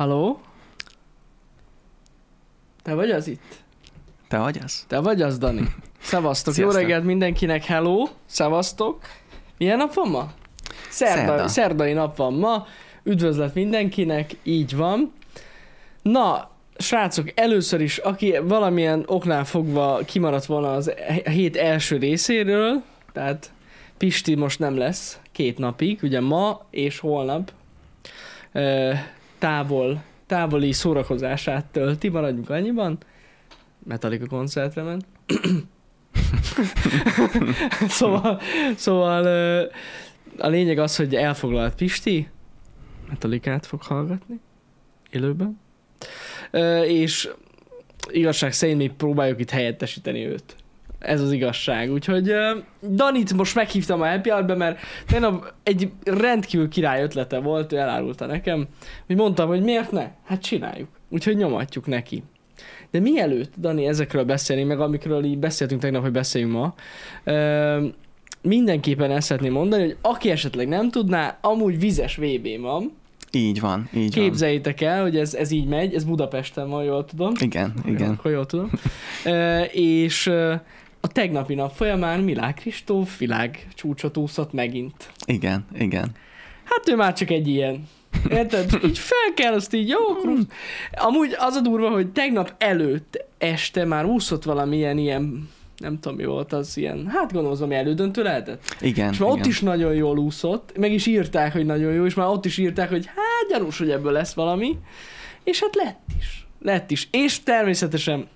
Halló? Te vagy az itt? Te vagy az? Te vagy az, Dani? Szevasztok, jó reggelt mindenkinek, hello, szevasztok. Milyen nap van ma? Szerda, Szerda. Szerdai nap van ma, üdvözlet mindenkinek, így van. Na, srácok, először is, aki valamilyen oknál fogva kimaradt volna az hét első részéről, tehát Pisti most nem lesz két napig, ugye ma és holnap távol, távoli szórakozását tölti, maradjunk annyiban. Metallica koncertre ment. szóval, szóval a lényeg az, hogy elfoglalt Pisti, Metallicát fog hallgatni, élőben, és igazság szerint még próbáljuk itt helyettesíteni őt. Ez az igazság. Úgyhogy ö, Danit most meghívtam a Happy Hour-be, mert tegnap egy rendkívül király ötlete volt, ő elárulta nekem, hogy mondtam, hogy miért ne? Hát csináljuk. Úgyhogy nyomatjuk neki. De mielőtt, Dani, ezekről beszélni, meg amikről így beszéltünk tegnap, hogy beszéljünk ma, ö, mindenképpen ezt szeretném mondani, hogy aki esetleg nem tudná, amúgy vizes VB van. Így van, így Képzeljétek el, hogy ez, ez így megy, ez Budapesten van, jól tudom. van. Igen, igen. Akkor jól tudom. Ö, és a tegnapi nap folyamán Milák Kristóf világ csúcsot úszott megint. Igen, igen. Hát ő már csak egy ilyen. Érted? Így fel kell, azt így jó, krusz. Amúgy az a durva, hogy tegnap előtt este már úszott valamilyen ilyen, nem tudom mi volt az ilyen, hát gondolom az valami elődöntő lehetett. Igen, És már igen. ott is nagyon jól úszott, meg is írták, hogy nagyon jó, és már ott is írták, hogy hát gyanús, hogy ebből lesz valami. És hát lett is. Lett is. És természetesen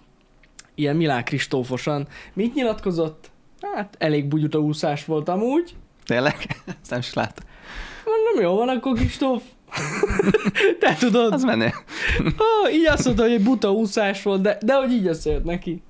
ilyen Milán Kristófosan mit nyilatkozott? Hát elég bugyuta úszás volt amúgy. Tényleg? Ezt nem is láttam. Mondom, jó van akkor Kristóf. Te tudod. Az menő. Ah, így azt mondta, hogy egy buta úszás volt, de, de hogy így összejött neki.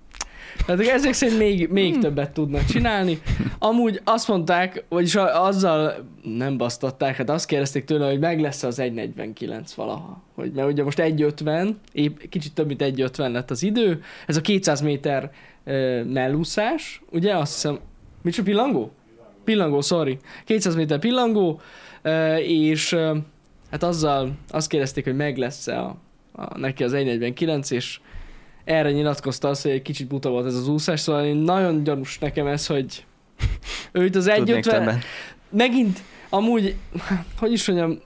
Tehát ezek szerint még, még többet tudnak csinálni. Amúgy azt mondták, vagyis azzal nem basztatták, hát azt kérdezték tőle, hogy meg lesz az 1.49 valaha. Hogy, mert ugye most 1.50, épp kicsit több mint 1.50 lett az idő. Ez a 200 méter uh, mellúszás, ugye? Azt hiszem, csak pillangó? Pillangó, sorry. 200 méter pillangó, uh, és uh, hát azzal azt kérdezték, hogy meg lesz-e a, a, neki az 1.49, és erre nyilatkozta azt, hogy egy kicsit buta volt ez az úszás, szóval én nagyon gyanús nekem ez, hogy ő itt az Tudnék 1.50, többet. megint amúgy, hogy is mondjam,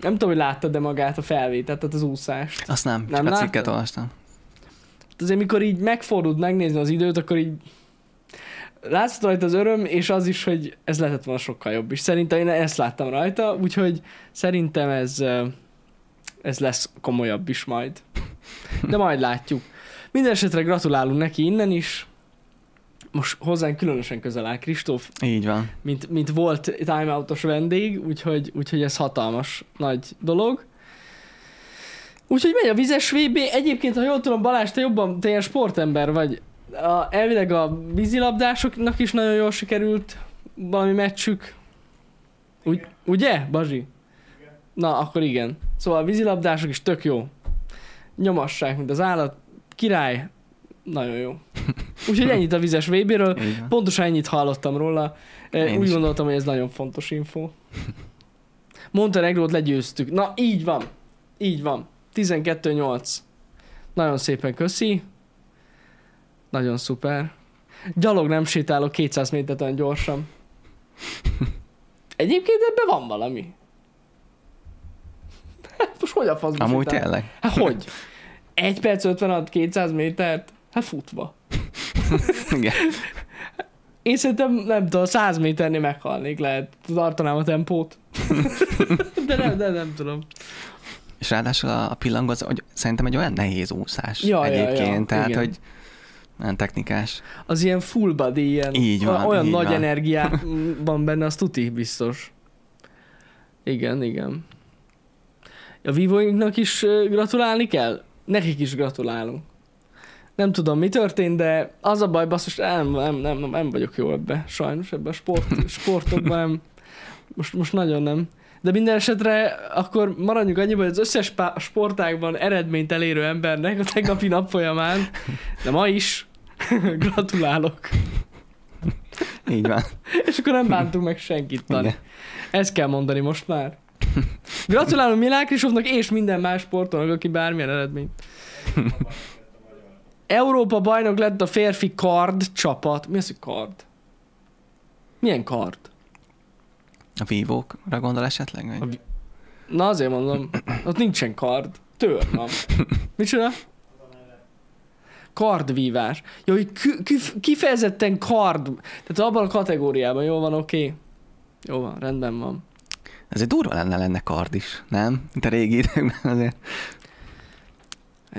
nem tudom, hogy láttad de magát a felvételt, tehát az úszást. Azt nem, Nem csak a cikket olvastam. Hát Azért mikor így megfordult megnézni az időt, akkor így látszott rajta az öröm, és az is, hogy ez lehetett volna sokkal jobb is. Szerintem én ezt láttam rajta, úgyhogy szerintem ez, ez lesz komolyabb is majd. De majd látjuk. Minden esetre gratulálunk neki innen is. Most hozzánk különösen közel áll Kristóf, Így van. mint, mint volt timeoutos vendég, úgyhogy, úgyhogy ez hatalmas nagy dolog. Úgyhogy megy a vizes VB. Egyébként, ha jól tudom, Balázs, te jobban, te ilyen sportember vagy. A, elvileg a vízilabdásoknak is nagyon jól sikerült valami meccsük. Úgy, ugye, Bazsi? Na, akkor igen. Szóval a vízilabdások is tök jó. Nyomassák, mint az állat. Király. Nagyon jó. Úgyhogy ennyit a vizes VB-ről. Pontosan ennyit hallottam róla. Én Úgy is. gondoltam, hogy ez nagyon fontos info. Montenegrót legyőztük. Na, így van. Így van. 12-8. Nagyon szépen köszi. Nagyon szuper. Gyalog nem sétálok 200 métert olyan gyorsan. Egyébként ebben van valami. Hát most hogy a faszba Amúgy sétál? tényleg. Hát hogy? 1 perc 56 200 métert? Hát futva. Igen. Én szerintem, nem tudom, 100 méternél meghalnék, lehet, tartanám a tempót. de nem, de nem tudom. És ráadásul a, a pillangó az, hogy szerintem egy olyan nehéz úszás Ja, ja, ja, egyébként, tehát igen. hogy nagyon technikás. Az ilyen full body, ilyen Így van, olyan így nagy van. energiá van benne, az tuti biztos. Igen, igen. A vívóinknak is gratulálni kell? Nekik is gratulálunk. Nem tudom, mi történt, de az a baj, basszus, nem, nem, nem, nem, vagyok jó ebbe, sajnos ebbe a sport, sportokban nem, most, most nagyon nem. De minden esetre akkor maradjunk annyiban, hogy az összes pá- sportágban eredményt elérő embernek a tegnapi nap folyamán, de ma is gratulálok. Így van. És akkor nem bántunk meg senkit. Igen. Ezt kell mondani most már. Gratulálunk Milán Krisovnak és minden más sportolónak, aki bármilyen eredményt. Európa bajnok lett a férfi kard csapat. Mi az, hogy kard? Milyen kard? A vívókra gondol esetleg? Vagy? A vi- Na azért mondom, ott nincsen kard. Tör van. Micsoda? Kardvívás. Jó, hogy kifejezetten kard. Tehát abban a kategóriában, jó van, oké. Okay. Jó van, rendben van. Ez egy durva lenne lenne kard is, nem? Mint a régi időkben azért.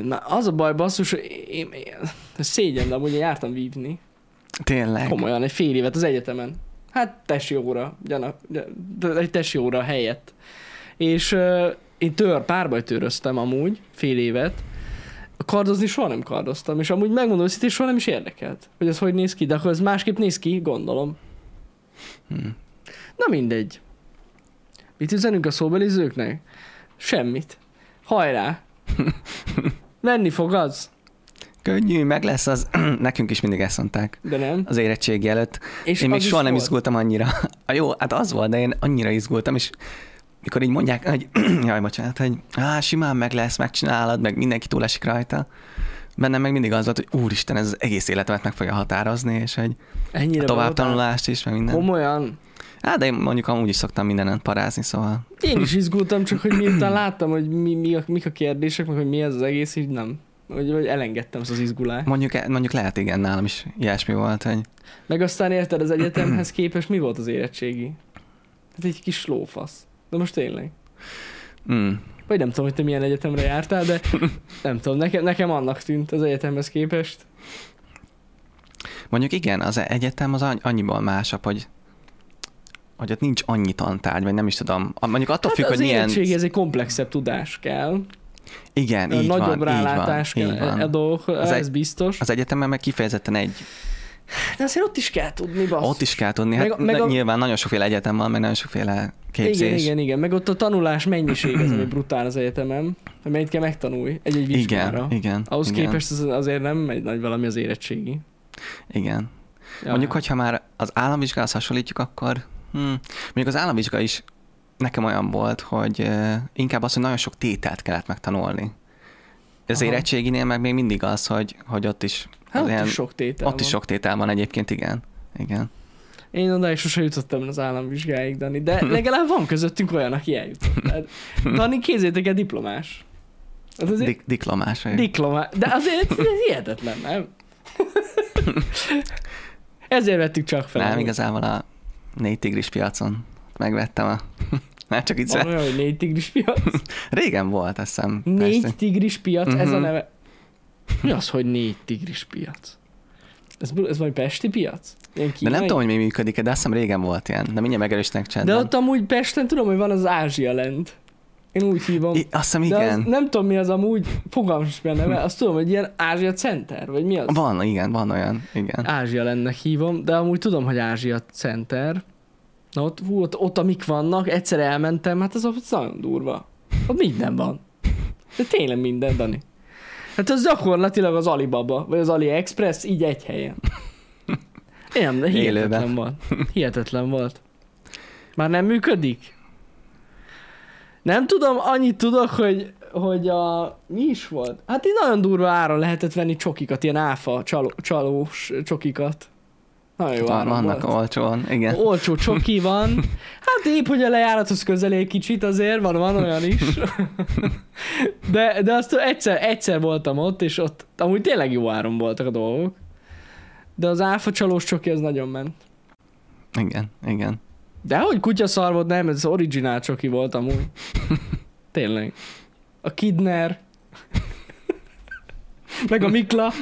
Már az a baj, basszus, hogy én, én, ez szégyen, de amúgy én jártam vívni. Tényleg. Komolyan, egy fél évet az egyetemen. Hát tesi óra, de egy tesi óra helyett. És uh, én tör, párbajtőröztem amúgy, fél évet. Kardozni soha nem kardoztam, és amúgy megmondom hogy soha nem is érdekelt, hogy ez hogy néz ki, de akkor ez másképp néz ki, gondolom. Hm. Na mindegy. Mit üzenünk a szóbelizőknek? Semmit. Hajrá! Menni fog az, Könnyű, meg lesz az. Nekünk is mindig ezt mondták de nem. az érettségi előtt. És én még soha nem volt. izgultam annyira. A jó, hát az volt, de én annyira izgultam, és mikor így mondják, hogy jaj, bocsánat, hogy á, simán meg lesz, megcsinálod, meg mindenki túlesik rajta. Bennem meg mindig az volt, hogy úristen, ez az egész életemet meg fogja határozni, és hogy Ennyire a továbbtanulást is, meg minden. Komolyan. Hát, de én mondjuk amúgy is szoktam mindenen parázni, szóval Én is izgultam, csak hogy miután láttam, hogy mi, mi a, mik a kérdések, meg hogy mi ez az egész, így nem. Hogy, hogy elengedtem az izgulást. mondjuk, mondjuk lehet igen, nálam is ilyesmi volt, hogy Meg aztán érted, az egyetemhez képest mi volt az érettségi? Hát egy kis lófasz. De most tényleg. mm, Vagy nem tudom, hogy te milyen egyetemre jártál, de nem tudom, nekem, nekem annak tűnt az egyetemhez képest. Mondjuk igen, az egyetem az anny- annyiból másabb, hogy hogy ott nincs annyi tantárgy, vagy nem is tudom. Mondjuk attól Hát függ, az hogy milyen... érettségi, ez egy komplexebb tudás kell. Igen, így Nagyobb van, rálátás így van, kell így van. dolgok, Az ez egy- biztos. Az egyetemen meg kifejezetten egy, De azért ott is kell tudni, basszus. ott is kell tudni. Hát meg meg a- nyilván nagyon sokféle egyetem van, meg nagyon sokféle képzés. Igen, igen, igen. Meg ott a tanulás mennyiség az, ami brutál az egyetemen. Hogy mennyit kell megtanulni egy-egy vizsgára. igen, igen, Ahhoz igen, képest az azért nem egy nagy valami az érettségi. igen. Ja. Mondjuk, hogyha már az államvizsgához hasonlítjuk, akkor hm, mondjuk az államvizsga is nekem olyan volt, hogy inkább az, hogy nagyon sok tételt kellett megtanulni. Az Aha. érettséginél meg még mindig az, hogy, hogy ott is, Hát ott ilyen- is sok tétel ott van. is sok tétel van egyébként, igen. Igen. Én odáig sose jutottam az államvizsgáig, Dani, de legalább van közöttünk olyan, aki eljutott. Tehát, Dani, kézzétek el diplomás. Hát azért Dik- diplomás vagy. diplomás, de azért ez hihetetlen, nem? Ezért vettük csak fel. Nem, igazából a négy tigris piacon megvettem a... Nem, csak így Van olyan, hogy négy tigris piac? Régen volt, azt hiszem. Négy persze. tigris piac, ez a Mhm. neve. Mi az, hogy négy tigris piac? Ez, ez valami pesti piac? Ilyen De nem tudom, hogy mi működik de azt hiszem régen volt ilyen. De mindjárt megerősítenek De csendben. ott amúgy Pesten tudom, hogy van az Ázsia Land. Én úgy hívom. I- azt hiszem igen. az, nem tudom mi az amúgy, fogalmam sem a neve, azt tudom, hogy ilyen Ázsia Center, vagy mi az? Van, igen, van olyan, igen. Ázsia Landnek hívom, de amúgy tudom, hogy Ázsia Center. Na ott, hú, ott, ott amik vannak, egyszer elmentem, hát az ott nagyon durva. Ott minden van. De tényleg minden, Dani. Hát az gyakorlatilag az Alibaba, vagy az AliExpress így egy helyen. Én nem, de hihetetlen Élőben. volt. Hihetetlen volt. Már nem működik? Nem tudom, annyit tudok, hogy, hogy a... Mi is volt? Hát így nagyon durva áron lehetett venni csokikat, ilyen áfa csaló, csalós csokikat. Nagyon jó Van, áron vannak volt. olcsón, igen. Olcsó csoki van. Hát épp, hogy a lejárathoz közel egy kicsit azért, van, van olyan is. De, de azt egyszer, egyszer voltam ott, és ott amúgy tényleg jó áron voltak a dolgok. De az áfa csalós csoki az nagyon ment. Igen, igen. De hogy kutyaszar volt, nem, ez originál csoki volt amúgy. Tényleg. A Kidner. Meg a Mikla.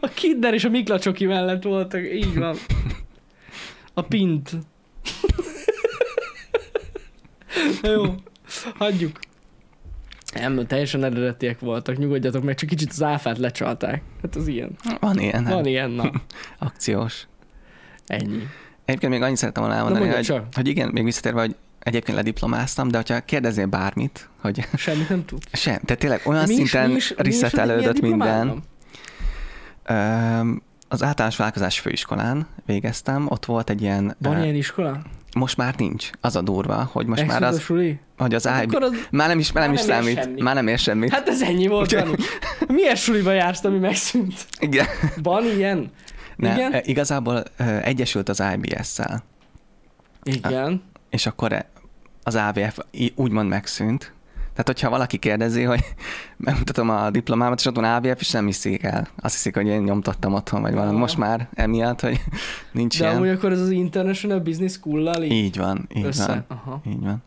A Kidner és a Mikla csoki mellett voltak, így van. A Pint. Na jó, hagyjuk. Nem, teljesen eredetiek voltak, nyugodjatok meg, csak kicsit az áfát lecsalták. Hát az ilyen. Van ilyen, Van hát, ilyen, na. akciós. Ennyi. Egyébként még annyit szerettem volna elmondani, hogy, csak. hogy igen, még visszatérve, hogy egyébként lediplomáztam, de hogyha kérdeznél bármit, hogy Semmit nem tud. sem, tehát tényleg olyan Mi szinten is- mi is minden. az általános vállalkozás főiskolán végeztem, ott volt egy ilyen... Van ilyen iskola? Most már nincs. Az a durva, hogy most már Exodus az, suli? hogy az IB... Akkor az, Már nem is, már nem Már is nem számít. semmit. Már nem ér semmit. hát ez ennyi volt, Dani. Milyen suliba jársz, ami megszűnt? Igen. Van ilyen? Ne, Igen? e, igazából ö, egyesült az IBS-szel, Igen. és akkor e- az AVF úgymond megszűnt. Tehát, hogyha valaki kérdezi, hogy megmutatom a diplomámat, és ott van AVF, és nem hiszik el. Azt hiszik, hogy én nyomtattam otthon, vagy valami. Most már emiatt, hogy nincs De ilyen. amúgy akkor ez az International Business School-lal így Így van, így össze. van. Aha. Így van.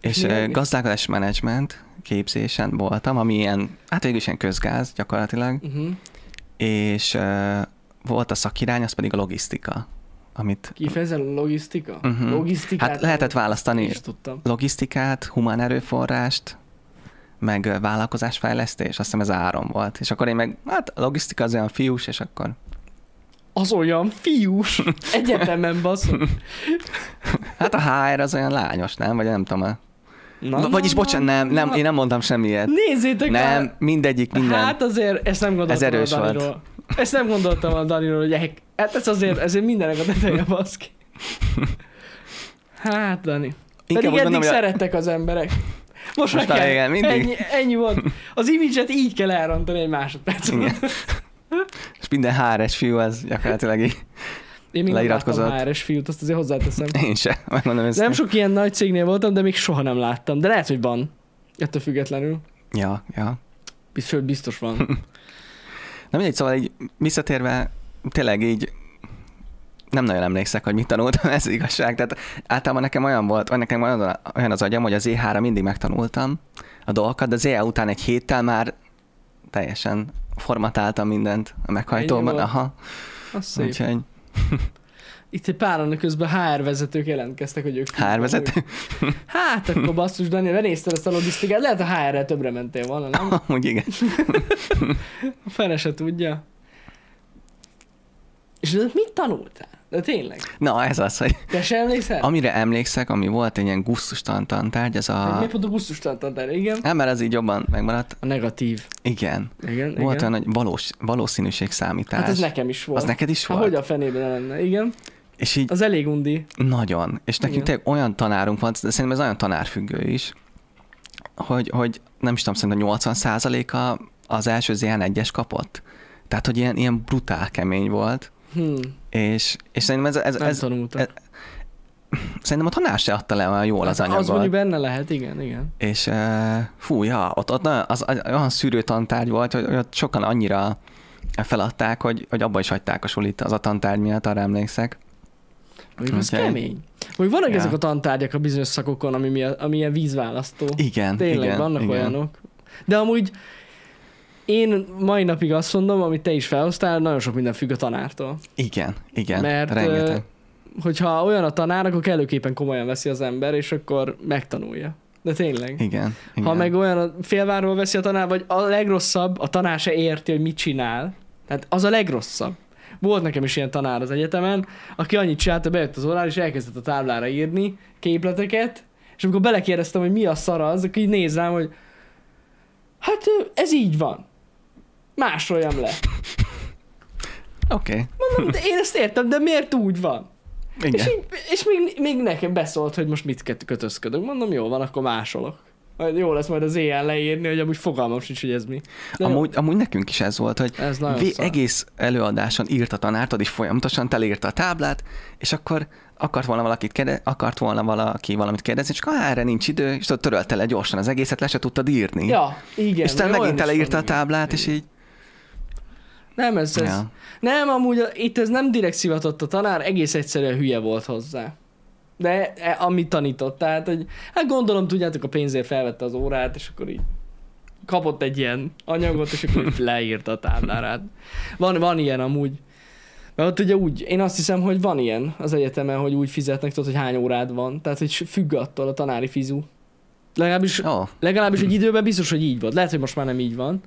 És gazdálkodás menedzsment képzésen voltam, ami ilyen, hát végül is ilyen közgáz gyakorlatilag, Uh-huh. és uh, volt a szakirány, az pedig a logisztika, amit Kifejezetten logisztika? Mhm. Logisztikát? Hát lehetett választani tudtam. logisztikát, humán erőforrást, meg vállalkozásfejlesztés, azt hiszem ez a három volt. És akkor én meg, hát a logisztika az olyan fiús, és akkor Az olyan fiús. Egyetemen baszol. hát a HR az olyan lányos, nem? Vagy nem tudom. A... Na, Vagyis na, bocsánat, nem, nem, na. én nem mondtam semmiet. Nézzétek már. Nem, mindegyik, minden. Hát azért ezt nem gondoltam Ez erős a volt. Daniról. Ezt nem gondoltam a Daniról, hogy ek- hát ez azért, ezért mindenek a teteje baszki. Hát, Dani. Inkább Pedig eddig mondom, hogy a- szerettek az emberek. Most, Most már kell. igen, mindig. Ennyi, ennyi volt. Az imidzset így kell elrontani egy másodperc. És minden HR-es fiú az gyakorlatilag így. Én még nem Leiratkozott. láttam fiút, azt azért hozzáteszem. Én se, megmondom ezt. Nem sok ilyen nagy cégnél voltam, de még soha nem láttam. De lehet, hogy van. Ettől függetlenül. Ja, ja. Biz- Sőt, biztos van. Na mindegy, szóval így visszatérve, tényleg így nem nagyon emlékszek, hogy mit tanultam, ez igazság. Tehát általában nekem olyan volt, vagy nekem olyan, olyan az agyam, hogy az E3 mindig megtanultam a dolgokat, de az EA után egy héttel már teljesen formatáltam mindent a meghajtóban. Aha, Az szép. úgyhogy Itt egy páran közben HR vezetők jelentkeztek, hogy ők... HR vezető. Hát akkor basszus, Dani, benézted ezt a logisztikát, lehet a HR-rel többre mentél volna, nem? Úgy igen. A fene se tudja. És mit tanultál? De tényleg? Na ez az, hogy Te se emlékszel? amire emlékszek, ami volt egy ilyen gusztustalan tantárgy, ez A... a... Miért pont a gusztustalan igen? Nem, mert az így jobban megmaradt. A negatív. Igen. Igen, Volt igen. olyan, hogy valós, valószínűség számítás. Hát ez nekem is volt. Az neked is Hát volt? hogy a fenében ne lenne? Igen. És így Az elég undi. Nagyon. És nekünk tényleg olyan tanárunk van, de szerintem ez olyan tanárfüggő is, hogy, hogy nem is tudom, szerintem 80%-a az első ZN1-es kapott. Tehát, hogy ilyen, ilyen brutál kemény volt, Hm, és, és szerintem ez, ez, nem ez tanultam. ez- szerintem a tanár se adta le olyan jól az Hát Az mondjuk anyagot. benne lehet, igen, igen. És uh, fú, ja, ott, ott az, az, olyan szűrő tantárgy volt, hogy, hogy ott sokan annyira feladták, hogy, hogy abba is hagyták a sulit az a tantárgy miatt, arra emlékszek. Mondjuk az kemény. Mondjuk vannak Ja. ezek a tantárgyak a bizonyos szakokon, ami, mi- ami ilyen vízválasztó. Igen, Tényleg, igen, vannak igen. olyanok. De amúgy én mai napig azt mondom, amit te is felhoztál, nagyon sok minden függ a tanártól. Igen, igen, Mert, rengeteg. Hogyha olyan a tanár, akkor kellőképpen komolyan veszi az ember, és akkor megtanulja. De tényleg. Igen, igen. Ha meg olyan a félváról veszi a tanár, vagy a legrosszabb, a tanár se érti, hogy mit csinál. Tehát az a legrosszabb. Volt nekem is ilyen tanár az egyetemen, aki annyit csinálta, bejött az órára, és elkezdett a táblára írni képleteket, és amikor belekérdeztem, hogy mi a szar az, akkor így néz rám, hogy hát ez így van. Másoljam le. Oké, okay. Mondom, de én ezt értem, de miért úgy van? És, igen. így, és még, még nekem beszólt, hogy most mit köt- kötözködök. Mondom, jó van, akkor másolok. Majd jó lesz majd az éjjel leírni, hogy amúgy fogalmam sincs, hogy ez mi. De jó, Amúgy, amúgy nekünk is ez volt, hogy ez vé- egész előadáson írt a tanár, tudod, és folyamatosan telírta a táblát, és akkor akart volna valakit kérde- akart volna valaki valamit kérdezni, csak erre nincs idő, és tudod, törölte le gyorsan az egészet, le se tudtad írni. Ja, igen. és olyan megint teleírta a táblát, és így... Nem, ez, ez Ja. nem, amúgy itt ez nem direkt szivatott a tanár, egész egyszerűen hülye volt hozzá. De e, amit tanított, tehát, hogy hát gondolom, tudjátok, a pénzért felvette az órát, és akkor így kapott egy ilyen anyagot, és akkor leírta a táblárát. Van, van ilyen amúgy. Mert ott ugye úgy, én azt hiszem, hogy van ilyen az egyetemen, hogy úgy fizetnek, tudod, hogy hány órád van. Tehát, hogy függ attól a tanári fizu. Legalábbis Ó, Legalábbis egy időben biztos, hogy így volt. Lehet, hogy most már nem így van,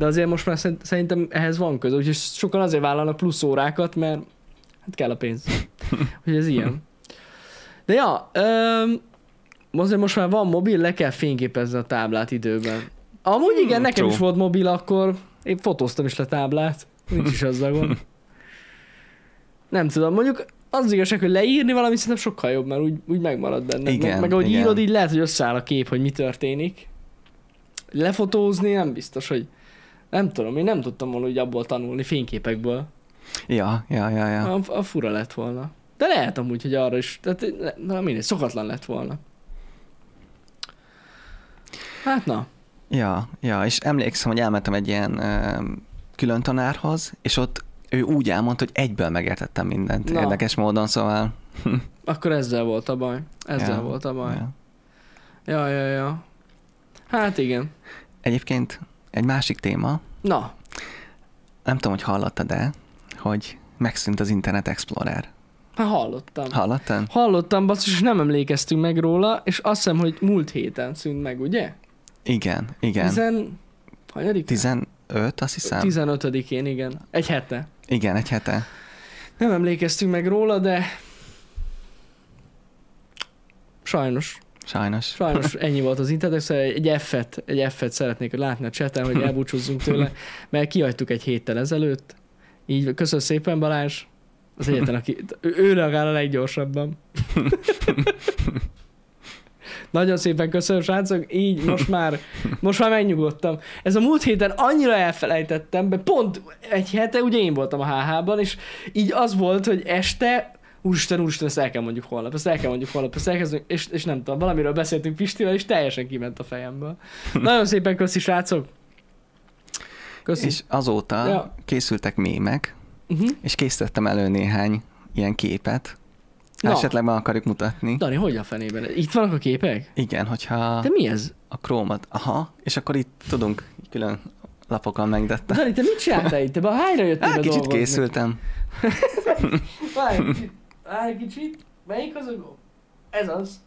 de azért most már szerint- szerintem ehhez van köze. Úgyhogy sokan azért vállalnak plusz órákat, mert hát kell a pénz. Hogy ez ilyen. De ja, öm, azért most már van mobil, le kell fényképezni a táblát időben. Amúgy igen, Hmm, nekem true. is volt mobil akkor, én fotóztam is le táblát. Nincs is azzal gond. Nem tudom, mondjuk az az igazság, hogy leírni valamit szerintem sokkal jobb, mert úgy, úgy megmarad benne. Igen, meg, meg ahogy igen. írod, így lehet, hogy összeáll a kép, hogy mi történik. Lefotózni nem biztos, hogy nem tudom, én nem tudtam volna úgy abból tanulni, fényképekből. Ja, ja, ja, ja. A, a fura lett volna. De lehet amúgy, hogy arra is, tehát na mindegy, szokatlan lett volna. Hát na, Ja, ja, és emlékszem, hogy elmentem egy ilyen ö, külön tanárhoz, és ott ő úgy elmondta, hogy egyből megértettem mindent Na. érdekes módon, szóval... akkor ezzel volt a baj. Ezzel Ja, volt a baj. Ja. Ja, ja, ja. Hát igen. Egyébként egy másik téma, Na, nem tudom, hogy hallottad-e, hogy megszűnt az Internet Explorer. hát hallottam. Hallottad? Hallottam, basszus, és nem emlékeztünk meg róla, és azt hiszem, hogy múlt héten szűnt meg, ugye? Igen, igen. Tizen... Hanyadik? 15, azt hiszem. 15-én, igen. Egy hete. Igen, egy hete. Nem emlékeztünk meg róla, de sajnos, Sajnos. sajnos ennyi volt az internet, szóval egy F-et, egy F-et szeretnék látni a chaten, hogy elbúcsúzzunk tőle, mert kihagytuk egy héttel ezelőtt. Így, köszönöm szépen Balázs, az egyetlen, aki, ő, reagál a leggyorsabban. Nagyon szépen köszönöm, srácok. Így most már, most már megnyugodtam. Ez a múlt héten annyira elfelejtettem, mert pont egy hete, ugye én voltam a HH-ban, és így az volt, hogy este Úristen, úristen, ezt el kell mondjuk holnap, ezt el kell mondjuk holnap, ezt elkezdünk, és, és nem tudom, valamiről beszéltünk Pistivel, és teljesen kiment a fejemből. Nagyon szépen köszi, srácok! Köszi. És azóta Ja. készültek mémek, Uh-huh. és készítettem elő néhány ilyen képet. Na. esetleg meg akarjuk mutatni. Dani, hogy a fenében? Itt vannak a képek? Igen, hogyha De mi ez? a Chrome-ot, aha, és akkor itt tudunk külön lapokon megdetta. Dani, te mit csináltál itt? Te be hányra jöttél Hát kicsit dolgozni? készültem. Várj. Várj egy kicsit. Melyik az a gomb? Ez az.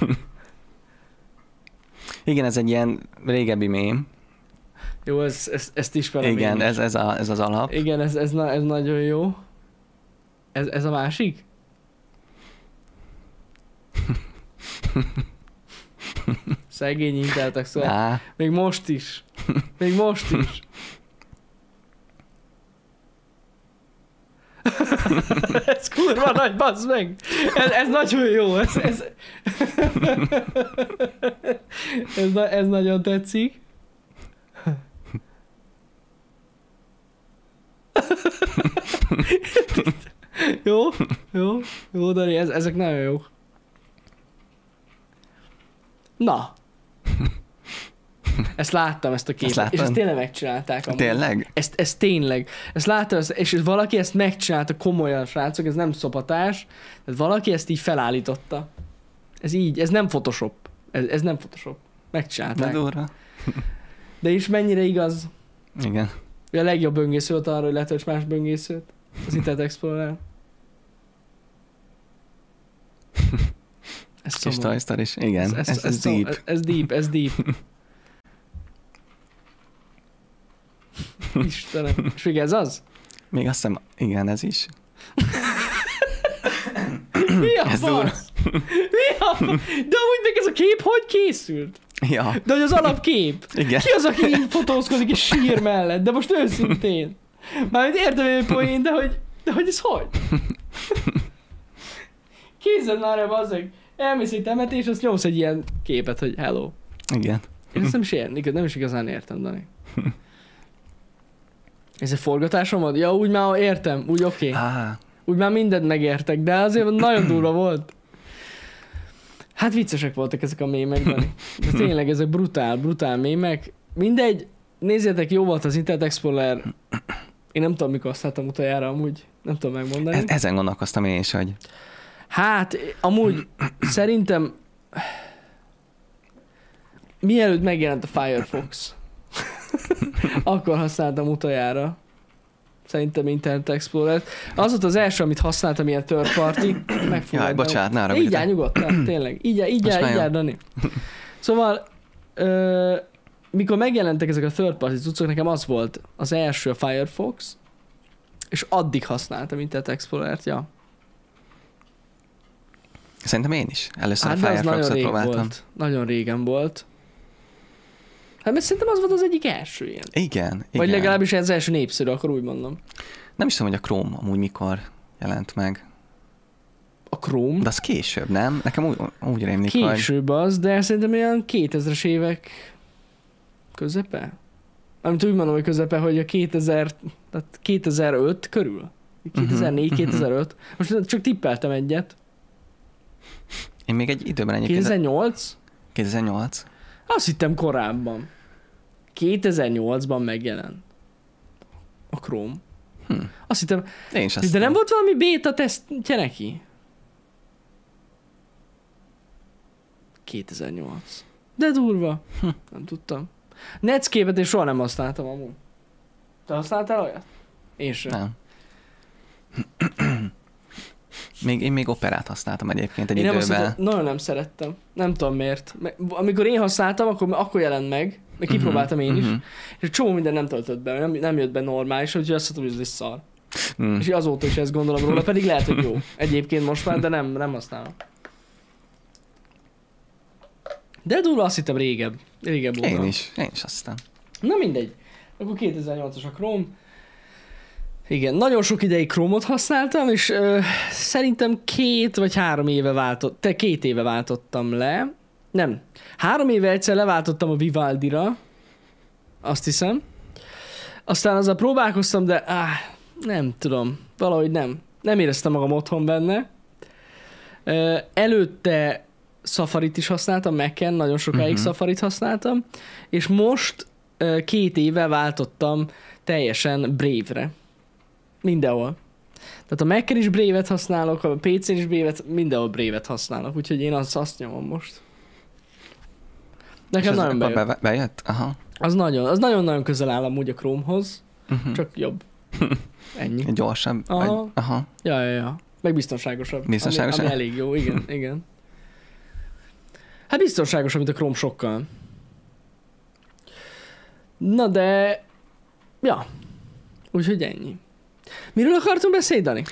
Igen, ez egy ilyen régebbi mém. Jó, ez, ez, ezt ismerem Igen, ez, ez, a, ez az alap. Igen, ez, ez, na, ez nagyon jó. Ez, ez a másik? Szegény inteltek, szóval Á, még most is. Még most is. ez kurva nagy, bazd meg! Ez, ez nagyon jó, ez, ez, ez, na, ez nagyon tetszik. jó, jó, jó, Dani, ez, ezek nagyon jók. Na. Ezt láttam, ezt a képet. és ezt tényleg megcsinálták. amúgy. tényleg? Ezt, ezt tényleg. Ezt láttam, ezt, és valaki ezt megcsinálta komolyan, srácok, ez nem szopatás. Tehát valaki ezt így felállította. Ez így, ez nem Photoshop. Ez, ez nem Photoshop. De Megcsinálták. durva. De is mennyire igaz, Igen. a legjobb böngésző volt arra, hogy letölts más böngészőt. Az Internet Explorer. Ez Kis. Toy Story is. Igen, ez, ez, ez, szom- deep. Ez, ez deep, ez deep. Istenem. És még ez az? Még azt hiszem, igen, ez is. Mi a Ez fasz? Mi a fasz? De amúgy meg ez a kép hogy készült? Ja, De hogy az alapkép. igen. Ki az, aki így fotózkodik és sír mellett? De most őszintén. Mármint értem én poén, de hogy, de hogy ez hogy? Kézzed már el, bazzeg. Elmész egy temetés, azt nyomsz egy ilyen képet, hogy hello. Igen. Én ezt nem is nem is igazán értem, Dani. Ez egy forgatásom volt? Ja, úgy már értem, úgy oké. Okay. Á, Úgy már mindent megértek, de azért nagyon durva volt. Hát viccesek voltak ezek a mémek, Dani. De tényleg ezek brutál, brutál mémek. Mindegy, nézzétek, jó volt az Internet Explorer. Én nem tudom, mikor használtam utoljára amúgy. Nem tudom megmondani. e- ezen gondolkoztam én is, hogy Hát, amúgy szerintem mielőtt megjelent a Firefox, akkor használtam utoljára. Szerintem Internet explorer Az volt az első, amit használtam, ilyen third party. Jaj, bocsánat, haragudj. Így áll nyugodtan, tényleg. Így áll, így áll, így áll, Dani. Szóval, ö, mikor megjelentek ezek a third party cuccok, nekem az volt az első a Firefox, és addig használtam Internet Explorer-t, ja. Szerintem én is. Először Hát a Firefox-ot próbáltam. volt. Nagyon régen volt. Hát mert szerintem az volt az egyik első ilyen. Igen, igen. Vagy legalábbis ez az első népszerű, akkor úgy mondom. Nem is tudom, hogy a Chrome amúgy mikor jelent meg. A Chrome. De az később, nem? Nekem úgy, úgy rémlik, hogy... Később az, de szerintem olyan 2000-es évek közepe? Amit úgy mondom, hogy közepe, hogy a 2000, tehát 2005 körül. 2004-2005. Most csak tippeltem egyet. Én még egy időben egyébként... 2008? 2008. Azt hittem korábban. 2008-ban megjelent. A Chrome. Hm. Azt hittem, Én is azt de nem volt valami beta tesztje neki? 2008. De durva. Hm. Nem tudtam. Netscape-et én soha nem használtam amúgy. Te használtál olyat? Én sem. Nem. még, én még operát használtam egyébként egy Én nem időben. használtam, nagyon nem szerettem. Nem tudom miért. Amikor én használtam, akkor, akkor jelent meg. Meg kipróbáltam én is. Mhm. És csomó minden nem töltött be, nem, nem jött be normális, úgyhogy azt mondtam, hogy ez szar. Mm. És azóta is ezt gondolom róla, pedig lehet, hogy jó. Egyébként most már, de nem, nem használom. De durva azt hittem régebb. Régebb óta. Én is, én is aztán. Na mindegy. Akkor 2008-as a Chrome. Igen, nagyon sok ideig Chrome-ot használtam, és ö, szerintem két vagy három éve váltott, te két éve váltottam le. Nem, három éve egyszer leváltottam a Vivaldi-ra, azt hiszem. Aztán azzal próbálkoztam, de áh, nem tudom, valahogy nem. Nem éreztem magam otthon benne. Előtte Safari-t is használtam, Mac-en, nagyon sokáig Mhm. uh-huh. Safari-t használtam, és most két éve váltottam teljesen Brave-re. Mindenhol. Tehát a Mac-en is Brave-et használok, a PC-n is Brave-et, mindenhol Brave-et használok, úgyhogy én azt, azt nyomom most. Nekem És nagyon bejött. be, bejött? Aha. Az nagyon, az nagyon-nagyon közel áll amúgy a Chromehoz, Uh-huh. csak jobb. Ennyi. Gyorsabb. Aha. Vagy, aha. Ja, ja, ja. Meg biztonságosabb. Biztonságosabb? Ami, ami elég jó, igen, igen. Hát biztonságosabb, mint a Chrome sokkal. Na de... Ja. Úgyhogy ennyi. Miről akartunk beszélni, Dani?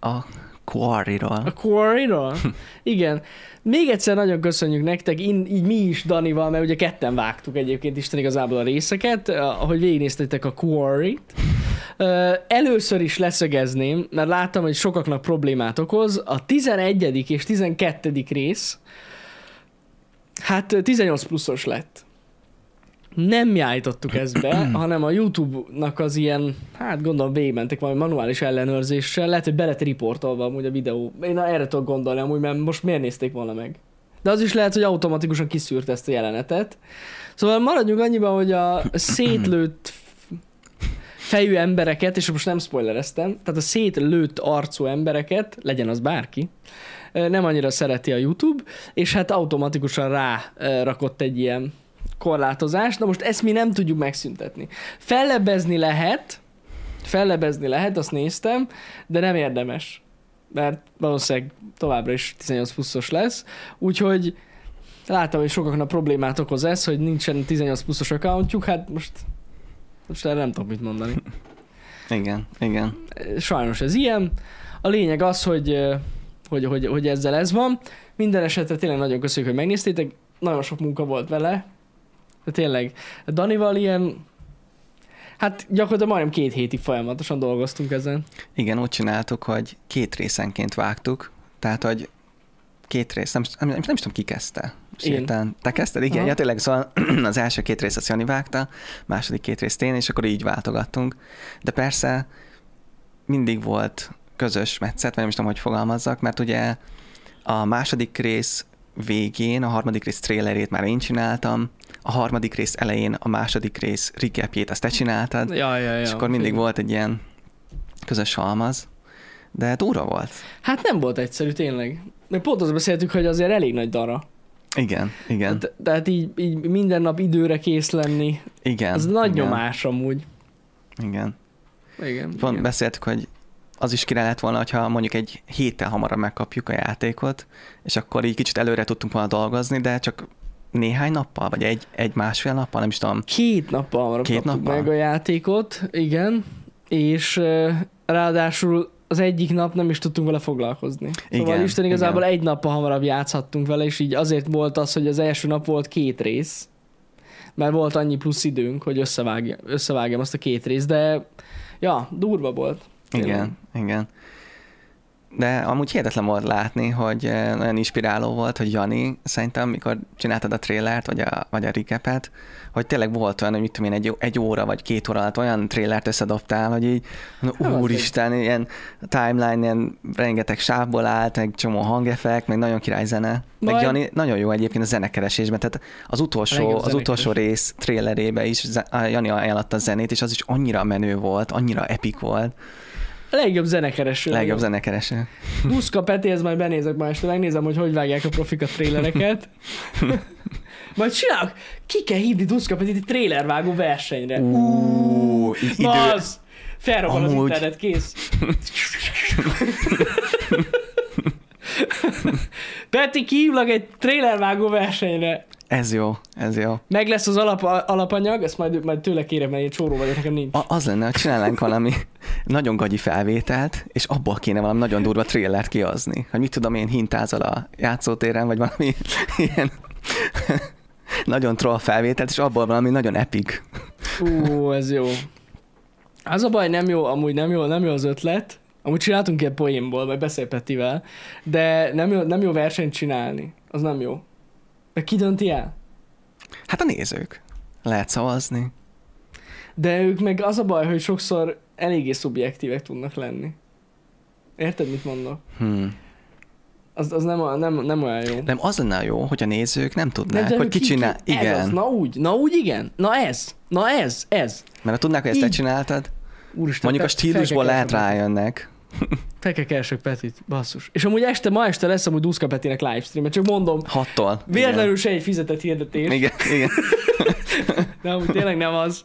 A Quarry-ról. A Quarry-ról? Igen. Még egyszer nagyon köszönjük nektek, in, így mi is Danival, mert ugye ketten vágtuk egyébként Isten igazából a részeket, eh, ahogy végignéztétek a Quarry-t. Ö, Először is leszögezném, mert láttam, hogy sokaknak problémát okoz. A 11. és 12. rész, hát ö, 18 pluszos lett. Nem mi állítottuk ezt be, hanem a YouTube-nak az ilyen, hát gondolom végigmentek valami manuális ellenőrzéssel, lehet, hogy be lett riportolva amúgy a videó. Én erre tudok gondolni amúgy, mert most miért nézték volna meg. De az is lehet, hogy automatikusan kiszűrt ezt a jelenetet. Szóval maradjunk annyiban, hogy a szétlőtt fejű embereket, és most nem spoilereztem, tehát a szétlőtt arcú embereket, legyen az bárki, nem annyira szereti a YouTube, és hát automatikusan rá rakott egy ilyen korlátozást. Na most ezt mi nem tudjuk megszüntetni. Fellebezni lehet, fellebezni lehet, azt néztem, de nem érdemes, mert valószínűleg továbbra is 18 pluszos lesz, úgyhogy láttam, hogy sokaknak problémát okoz ez, hogy nincsen 18 pluszos accountjuk, hát most, most erre nem tudok mit mondani. Igen, igen. Sajnos ez ilyen. A lényeg az, hogy, hogy, hogy, hogy ezzel ez van. Minden esetre tényleg nagyon köszönjük, hogy megnéztétek. Nagyon sok munka volt vele. De tényleg, Danival ilyen, hát gyakorlatilag majdnem két hétig folyamatosan dolgoztunk ezen. Igen, úgy csináltuk, hogy két részenként vágtuk, tehát, hogy két rész, nem, nem, nem, nem is tudom, ki kezdte. Én. Sérten. Te kezdted? Igen, Aha. ja, tényleg, szóval az első két részt azt Jani vágta, második két részt én, és akkor így váltogattunk. De persze mindig volt közös metszet, vagy nem is tudom, hogy fogalmazzak, mert ugye a második rész végén, a harmadik rész trailerét már én csináltam, a harmadik rész elején a második rész recapjét azt te csináltad, Ja, ja, ja. és akkor mindig volt egy ilyen közös halmaz, de durva volt. Hát nem volt egyszerű tényleg. Mert pont azt beszéltük, hogy azért elég nagy dara. Igen, igen, Te- Tehát így, így minden nap időre kész lenni, igen. az nagy igen, nyomás amúgy. Igen. Igen. Pont igen. beszéltük, hogy az is király lett volna, hogyha mondjuk egy héttel hamarabb megkapjuk a játékot, és akkor így kicsit előre tudtunk volna dolgozni, de csak néhány nappal, vagy egy, egy másfél nappal, nem is tudom. Két nappal Két nappal? meg a játékot, igen, és ráadásul az egyik nap nem is tudtunk vele foglalkozni. Szóval Igen, Isten igazából igen. egy nappal hamarabb játszhattunk vele, és így azért volt az, hogy az első nap volt két rész, mert volt annyi plusz időnk, hogy összevágja, összevágjam azt a két részt, de Ja, durva volt. Tényleg. Igen, igen. De amúgy hihetetlen volt látni, hogy eh, nagyon inspiráló volt, hogy Jani, szerintem, mikor csináltad a trélert, vagy a, vagy a recapet, hogy tényleg volt olyan, hogy mit tudom én, egy, egy óra vagy két óra alatt olyan trélert összedobtál, hogy így, az úristen, ilyen timeline, ilyen rengeteg sávból állt, meg csomó hangeffekt, meg nagyon király zene. Meg Majd- Jani nagyon jó egyébként a zenekeresésben, tehát az utolsó, az utolsó rész trélerébe is Jani ajánlotta a zenét, és az is annyira menő volt, annyira epik volt. A legjobb zenekereső. Legjobb zenekereső. Buszka Peti, ez majd benézek ma este, megnézem, hogy hogy vágják a profik a trélereket. majd csinálok, ki kell hívni Duszka Petit egy trélervágó versenyre. Ú, i- idő, az! Felrobban az internet, kész. Peti, kihívlak egy trélervágó versenyre. Ez jó, ez jó. Meg lesz az alap, alapanyag, ezt majd, majd tőle kérem, mert én csóró vagyok, nekem nincs. A, az lenne, hogy csinálnánk valami nagyon gagyi felvételt, és abból kéne valami nagyon durva trélert kihozni. Hogy mit tudom én, hintázol a játszótéren, vagy valami ilyen nagyon troll felvételt, és abból valami nagyon epik. Ú, ez jó. Az a baj, nem jó, amúgy nem jó, nem jó az ötlet. Amúgy csináltunk ilyen poénból, majd beszél Petivel, de nem jó, nem jó versenyt csinálni. Az nem jó. Meg ki dönti el? Hát a nézők. Lehet szavazni. De ők meg az a baj, hogy sokszor eléggé szubjektívek tudnak lenni. Érted, mit mondok? Hmm. Az, az nem, nem, nem olyan jó. Nem, az lenne jó, hogy a nézők nem tudnák, de hogy ők ki csinál. Ez az, Igen, na úgy, na úgy igen. Na ez, na ez, ez. mert ha tudnák, hogy ezt te Így. csináltad, Úristen, mondjuk a stílusból lehet rájönnek. Keresek Petit, basszus. És amúgy este, ma este lesz amúgy Duszka Petinek livestream csak mondom, Hattól. véletlenül se egy fizetett hirdetés. Igen, igen. De amúgy tényleg nem az.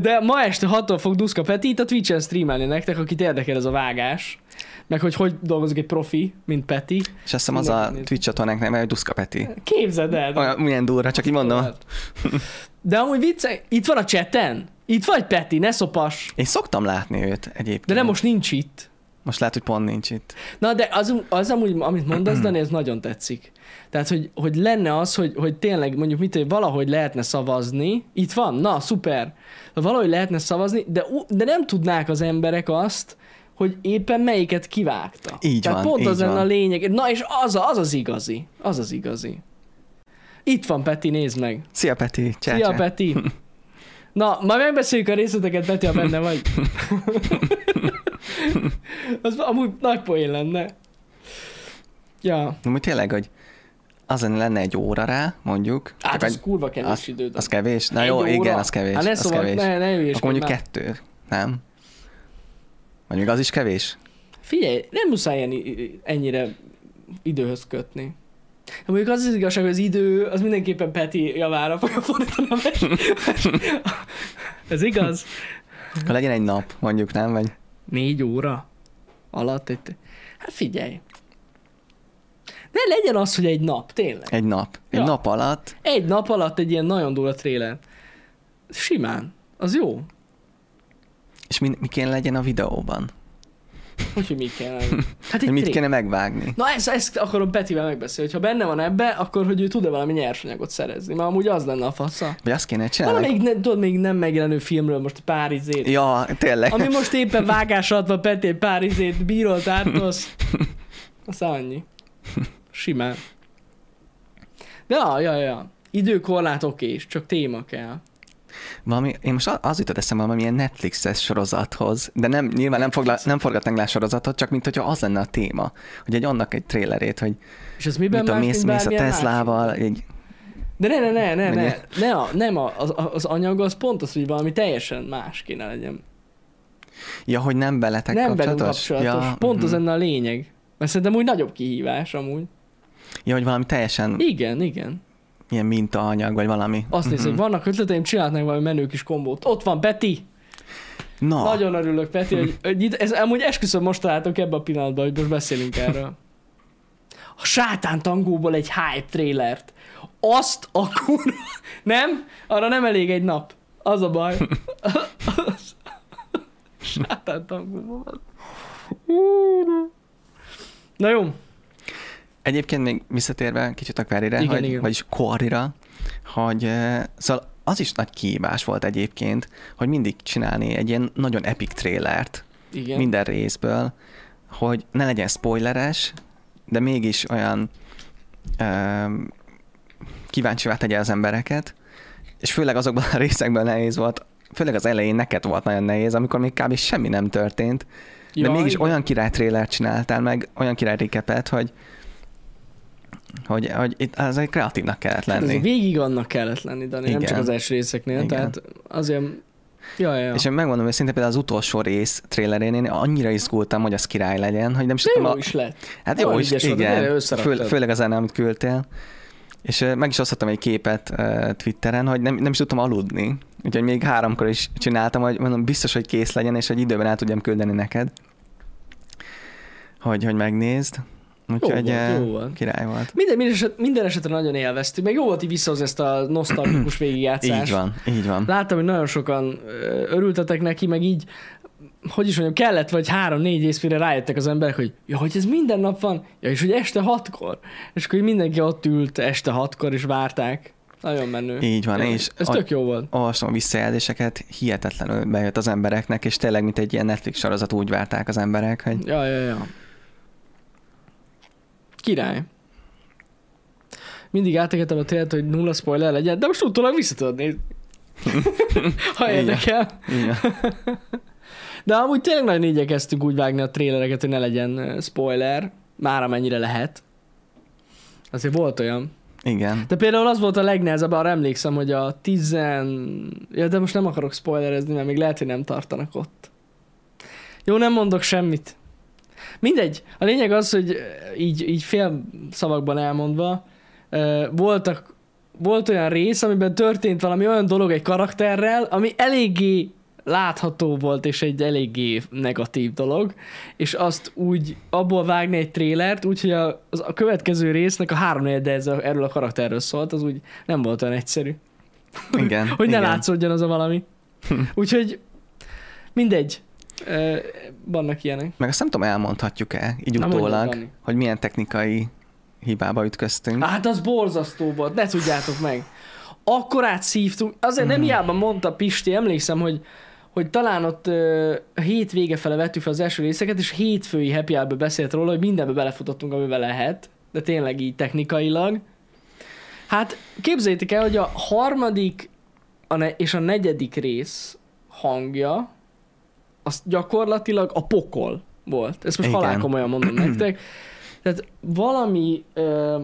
De ma este 6 fog Duszka Peti itt a Twitch-en streamelni nektek, akit érdekel ez a vágás. Meg hogy hogy dolgozik egy profi, mint Peti. És azt hiszem az a. Twitch csatornánk neve, hogy Duszka Peti. Képzeld el. Olyan, milyen durva, csak így mondom. De amúgy vicce, itt van a chaten. Itt vagy Peti, ne szopas. Én szoktam látni őt egyébként. De nem most nincs itt. Most lehet, hogy pont nincs itt. Na, de az, az amúgy, amit mondasz, Dani, ez nagyon tetszik. Tehát, hogy, hogy lenne az, hogy, hogy tényleg mondjuk mit, hogy valahogy lehetne szavazni. Itt van, na, szuper. Valahogy lehetne szavazni, de, de nem tudnák az emberek azt, hogy éppen melyiket kivágta. Így Tehát van, pont így az lenne a lényeg. Na, és az, az az igazi. Az az igazi. Itt van, Peti, nézd meg. Szia Peti, csá, Szia. Peti. Na, majd megbeszéljük a részleteket, Peti, ha benne vagy. az amúgy nagy poén lenne. Ja, Amúgy tényleg, hogy az lenne, egy óra rá, mondjuk. hát az egy, kurva kevés az- idő. az kevés? Na Egy jó, óra? igen, az kevés. Hát ne az szóval, kevés. ne, ne Akkor mondjuk már. kettő, nem? Még az is kevés? Figyelj, nem muszáj ilyen, i- ennyire időhöz kötni. De mondjuk az az igazság, hogy az idő, az mindenképpen Peti javára fogja fordítani a Ez igaz? Akkor legyen egy nap, mondjuk, nem? Vagy Négy óra alatt egy... Hát figyelj. Ne legyen az, hogy egy nap, tényleg. egy nap. Egy Ja. nap alatt. Egy nap alatt egy ilyen nagyon durva tréler. Simán. Az jó. És mi, mi kéne legyen a videóban? Hogy, hogy mit kell. Hát Hogy egy mit tré- kéne megvágni? Na ezt, ezt akarom Petivel megbeszélni, hogyha benne van ebbe, akkor hogy ő tud-e valami nyersanyagot szerezni, mert amúgy az lenne a fasza. Vagy azt kéne csinálni? Valamelyik, ne, tudod, még nem megjelenő filmről most pár izét. Ja, tényleg. Ami most éppen vágás alatt van Peti egy pár izét, bírolt ártosz. Az annyi. Simán. De ja, ja, ja. Időkorlát oké is, csak téma kell. Valami, én most a- az jutott eszembe valamilyen Netflixes sorozathoz, de nem, nyilván nem, fogla, nem forgatnánk le a sorozatot, csak mint hogyha az lenne a téma, hogy egy annak egy trailerét, hogy És ez miben mit tudom, más, mész, mész a bármilyen más? Teslával, egy, De ne, ne, ne, ne, ne, ne a, nem a, az, az anyag az pont az, hogy valami teljesen más kéne legyen. ja, hogy nem veletek nem kapcsolatos? kapcsolatos. Ja, Pont az mhm. lenne a lényeg. Mert szerintem úgy nagyobb kihívás amúgy. ja, hogy valami teljesen Igen, igen. Ilyen mintaanyag, vagy valami. Azt nézd, Mhm. hogy vannak ötleteim, csinálhatnánk valami menő kis kombót. Ott van Peti! Na, Nagyon örülök, Peti, hogy, hogy ez amúgy esküszöm most találtok ebbe a pillanatban, hogy most beszélünk erről. A sátán tangóból egy hype trailert. Azt a kurva... Nem? Arra nem elég egy nap. Az a baj. sátán tangóból. Na jó. Egyébként még visszatérve kicsit a Queryre, Igen, hogy, igen. vagyis Quarryra, hogy szóval az is nagy kihívás volt egyébként, hogy mindig csinálni egy ilyen nagyon epic trailert Igen. minden részből, hogy ne legyen spoileres, de mégis olyan um, kíváncsivá tegye az embereket, és főleg azokban a részekben nehéz volt, főleg az elején neked volt nagyon nehéz, amikor még kb. semmi nem történt, de Ja, mégis igen. olyan király trailert csináltál meg, olyan király recapet, hogy hogy, hogy itt azért kreatívnak kellett Hát lenni. azért végig annak kellett lenni, Dani, nem Igen. csak az első részeknél, Igen. tehát azért... Ja, ja. És én megmondom, hogy szinte például az utolsó rész trailerén én annyira izgultam, hogy az király legyen, hogy nem is De tudtam, jó a, is lett. Hát jó Olyan is, igen. Fő, főleg az zene, amit küldtél. És meg is osztottam egy képet ö, Twitteren, hogy nem, nem is tudtam aludni. Úgyhogy még háromkor is csináltam, hogy mondom, biztos, hogy kész legyen, és egy időben el tudjam küldeni neked. Hogy, hogy megnézd. Úgyhogy volt, ö, jó volt. király volt. Minden, minden, eset, minden esetre nagyon élveztük, meg jó volt így visszahoz ezt a nosztalgikus végigjátszást. Így van, így van. Láttam, hogy nagyon sokan örültetek neki, meg így, hogy is mondjam, kellett vagy három-négy rész, mire rájöttek az emberek, hogy ja, hogy ez minden nap van, ja, és hogy este hatkor. És akkor mindenki ott ült este hatkor, és várták. Nagyon menő. Így van, Ja, és Ez a- tök jó volt. olvastam a visszajelzéseket, hihetetlenül bejött az embereknek, és tényleg, mint egy ilyen Netflix sorozat úgy várták az emberek, hogy Ja, ja, ja. Király. Mindig átegetem a tényleg, hogy nulla spoiler legyen, de most utólag vissza tudod nézni. ha érdekel. De amúgy tényleg nagyon igyekeztünk úgy vágni a trélereket, hogy ne legyen spoiler, már amennyire lehet. Azért volt olyan. igen. De például az volt a legnehezebb, arra emlékszem, hogy a tizen... Ja, de most nem akarok spoilerezni, mert még lehet, hogy nem tartanak ott. Jó, nem mondok semmit. Mindegy. A lényeg az, hogy így, így fél szavakban elmondva, voltak, volt olyan rész, amiben történt valami olyan dolog egy karakterrel, ami eléggé látható volt, és egy eléggé negatív dolog, és azt úgy abból vágni egy trélert, úgyhogy a, az, a következő résznek a három ez a, erről a karakterről szólt, az úgy nem volt olyan egyszerű. Igen. Hogy ne igen. látszódjon az a valami. Úgyhogy mindegy. Vannak ilyenek. Meg azt nem tudom, elmondhatjuk-e, így Na, utólag, hogy milyen technikai hibába ütköztünk. Hát az borzasztó volt, ne tudjátok meg. Akkor átszívtunk, azért Mhm. nem hiába mondta Pisti, emlékszem, hogy hogy talán ott ö, a hét vége fele vettük fel az első részeket, és hétfői happy hour beszélt róla, hogy mindenbe belefutottunk, amivel lehet, de tényleg így technikailag. Hát képzeljétek el, hogy a harmadik a ne- és a negyedik rész hangja, az gyakorlatilag a pokol volt. Ezt most Igen. halál komolyan mondom nektek. Tehát valami ö,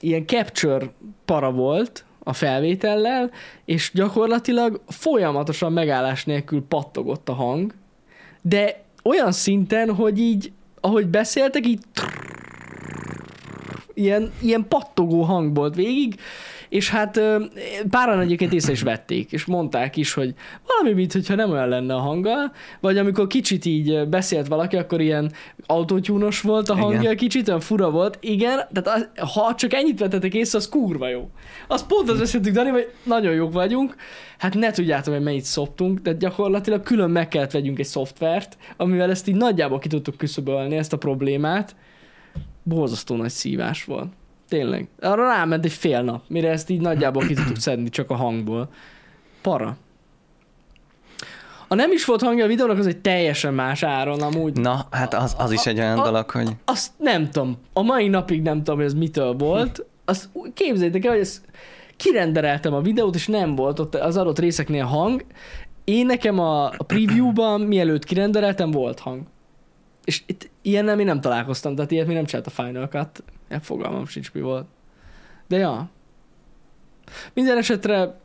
ilyen capture para volt a felvétellel, és gyakorlatilag folyamatosan megállás nélkül pattogott a hang, de olyan szinten, hogy így, ahogy beszéltek, így ilyen, ilyen pattogó hang volt végig, és hát páran egyébként észre is vették, és mondták is, hogy valami, mint hogyha nem olyan lenne a hanggal, vagy amikor kicsit így beszélt valaki, akkor ilyen autótyúnos volt a hangja, Igen. kicsit olyan fura volt, igen, tehát az, ha csak ennyit vettetek észre, az kurva jó. Az pont az beszéltük, Dani, hogy nagyon jók vagyunk, hát ne tudjátok, hogy mennyit szoptunk, de gyakorlatilag külön meg kellett vegyünk egy szoftvert, amivel ezt így nagyjából ki tudtuk küszöbölni, ezt a problémát. Borzasztó nagy szívás volt. Tényleg. Arra ráment egy fél nap, mire ezt így nagyjából ki tudtuk szedni csak a hangból. Para. A nem is volt hangja a videónak, az egy teljesen más áron amúgy. Na, hát az, az is egy olyan a- dolog, hogy Azt nem tudom. A mai napig nem tudom, hogy ez mitől volt. Azt képzeljétek el, hogy ezt kirendereltem a videót, és nem volt ott az adott részeknél hang. Én nekem a, a preview-ban, mielőtt kirendereltem, volt hang. És itt ilyennel még nem találkoztam, tehát ilyet még nem csinált a Final Cut. Nem fogalmam sincs, mi volt. De ja. Minden esetre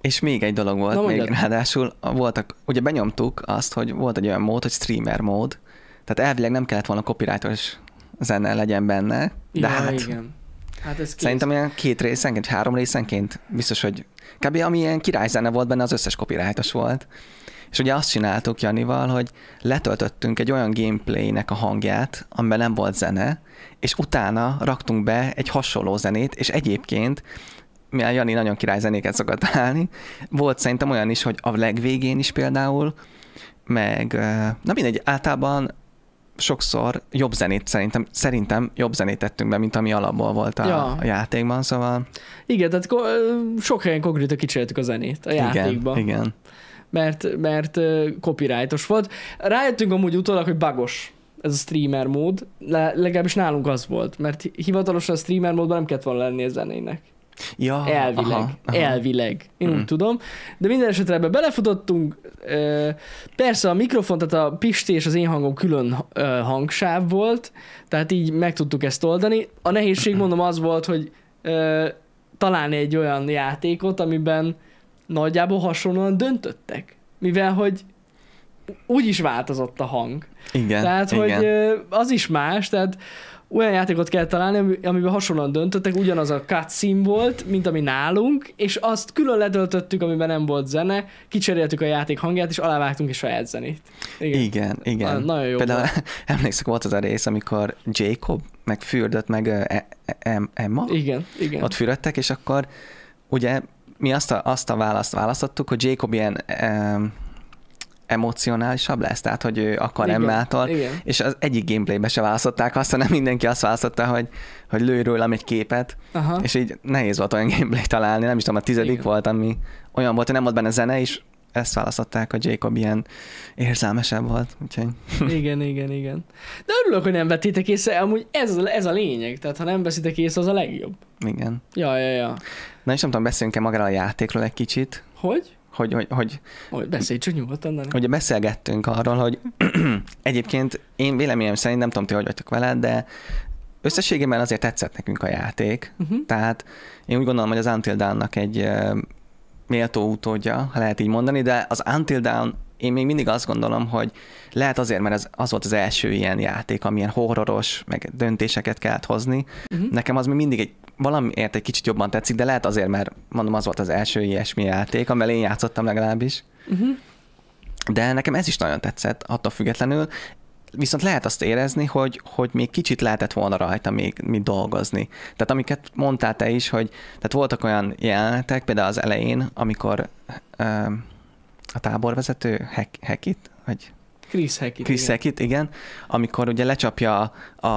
És még egy dolog volt, Na, még mondjad. ráadásul voltak, ugye benyomtuk azt, hogy volt egy olyan mód, hogy streamer mód, tehát elvileg nem kellett volna copyrightos zene legyen benne, de ja, hát igen. Hát ez szerintem ilyen két részenként, három részenként biztos, hogy kb. ami ilyen királyzene volt benne, az összes copyrightos volt. És ugye azt csináltuk Janival, hogy letöltöttünk egy olyan gameplaynek a hangját, amiben nem volt zene, és utána raktunk be egy hasonló zenét, és egyébként mivel Jani nagyon király zenéket szokott találni, volt szerintem olyan is, hogy a legvégén is például, meg, na mindegy, általában sokszor jobb zenét szerintem, szerintem jobb zenét tettünk be, mint ami alapból volt a, Ja. a játékban, szóval Igen, tehát ko- sok helyen konkrétan kicseréltük a zenét a játékba. igen, igen. Mert, mert copyrightos volt. Rájöttünk amúgy utólag, hogy bagos ez a streamer mód, Le, legalábbis nálunk az volt, mert hivatalosan a streamer módban nem kellett volna lenni a zenének. Ja, Elvileg. aha, aha. Elvileg. Én Mm. úgy tudom. De minden esetre ebbe belefutottunk. Persze a mikrofon, tehát a Pisti és az én hangom külön hangsáv volt, tehát így meg tudtuk ezt oldani. A nehézség mondom az volt, hogy találni egy olyan játékot, amiben nagyjából hasonlóan döntöttek. Mivel, hogy úgy is változott a hang. Igen, Tehát, igen. hogy az is más, tehát olyan játékot kell találni, ami- amiben hasonlóan döntöttek, ugyanaz a cutscene volt, mint ami nálunk, és azt külön letöltöttük, amiben nem volt zene, kicseréltük a játék hangját, és alávágtunk is saját zenét. Igen. Igen, igen. Na- nagyon jó Például volt. emlékszek, volt az a rész, amikor Jacob, meg fürdött, meg E- E- Emma, Igen, igen. ott fürödtek, és akkor ugye mi azt a, azt a választ választottuk, hogy Jacob ilyen em, emocionálisabb lesz, tehát hogy ő akar Emmától, és az egyik gameplaybe se választották azt, hanem mindenki azt választotta, hogy, hogy lőj rólam egy képet, Aha. és így nehéz volt olyan gameplay találni, nem is tudom, a tizedik Igen. volt, ami olyan volt, hogy nem volt benne zene, és ezt választották, hogy Jacob ilyen érzelmesebb volt, úgyhogy Igen, igen, igen. De örülök, hogy nem vettétek észre, amúgy ez, a- ez a lényeg, tehát ha nem veszitek észre, az a legjobb. igen. Ja, ja, ja. Na és nem tudom, beszéljünk-e magáról a játékról egy kicsit, Hogy? hogy, hogy, hogy Hogy beszélj csak nyugodtan, Dani. ugye beszélgettünk arról, hogy egyébként én véleményem szerint, nem tudom ti, hogy vagytok vele, de összességében azért tetszett nekünk a játék, Uh-huh. Tehát én úgy gondolom, hogy az Until Dawn-nak egy méltó utódja, ha lehet így mondani, de az Until Dawn én még mindig azt gondolom, hogy lehet azért, mert ez, az volt az első ilyen játék, amilyen horroros, meg döntéseket kellett hozni. Uh-huh. Nekem az még mindig egy valamiért egy kicsit jobban tetszik, de lehet azért, mert mondom, az volt az első ilyesmi játék, amivel én játszottam legalábbis. Uh-huh. De nekem ez is nagyon tetszett, attól függetlenül. Viszont lehet azt érezni, hogy, hogy még kicsit lehetett volna rajta még mit dolgozni. Tehát amiket mondtál te is, hogy tehát voltak olyan jelenetek, például az elején, amikor um, a táborvezető Hek, Hekit, vagy Chris Hackett. Chris igen. Hekit, igen, amikor ugye lecsapja a,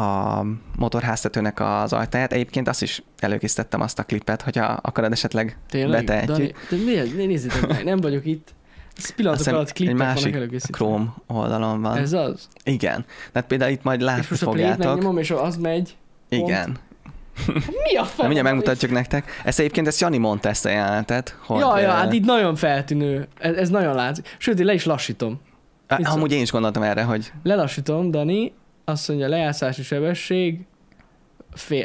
a motorháztetőnek az ajtaját. Egyébként azt is előkészítettem azt a klipet, hogyha akarod esetleg Tényleg? betehetjük. Dani, de miért? Nézzétek meg, nem vagyok itt. Ez pillanatok Azt hiszem, alatt egy klippek vannak másik. Chrome oldalon van. Ez az? Igen. Tehát például itt majd látni és most a fogjátok. megnyomom, és az megy. pont. Igen. Mi a fel? Mindjárt megmutatjuk nektek. Ezt egyébként ezt Jani mondta ezt a jelenetet, hogy... Ja, ja, hát itt nagyon feltűnő. Ez, ez nagyon látszik. Sőt, én le is lassítom. szól? amúgy én is gondoltam erre, hogy Lelassítom, Dani, azt mondja, lejátszási sebesség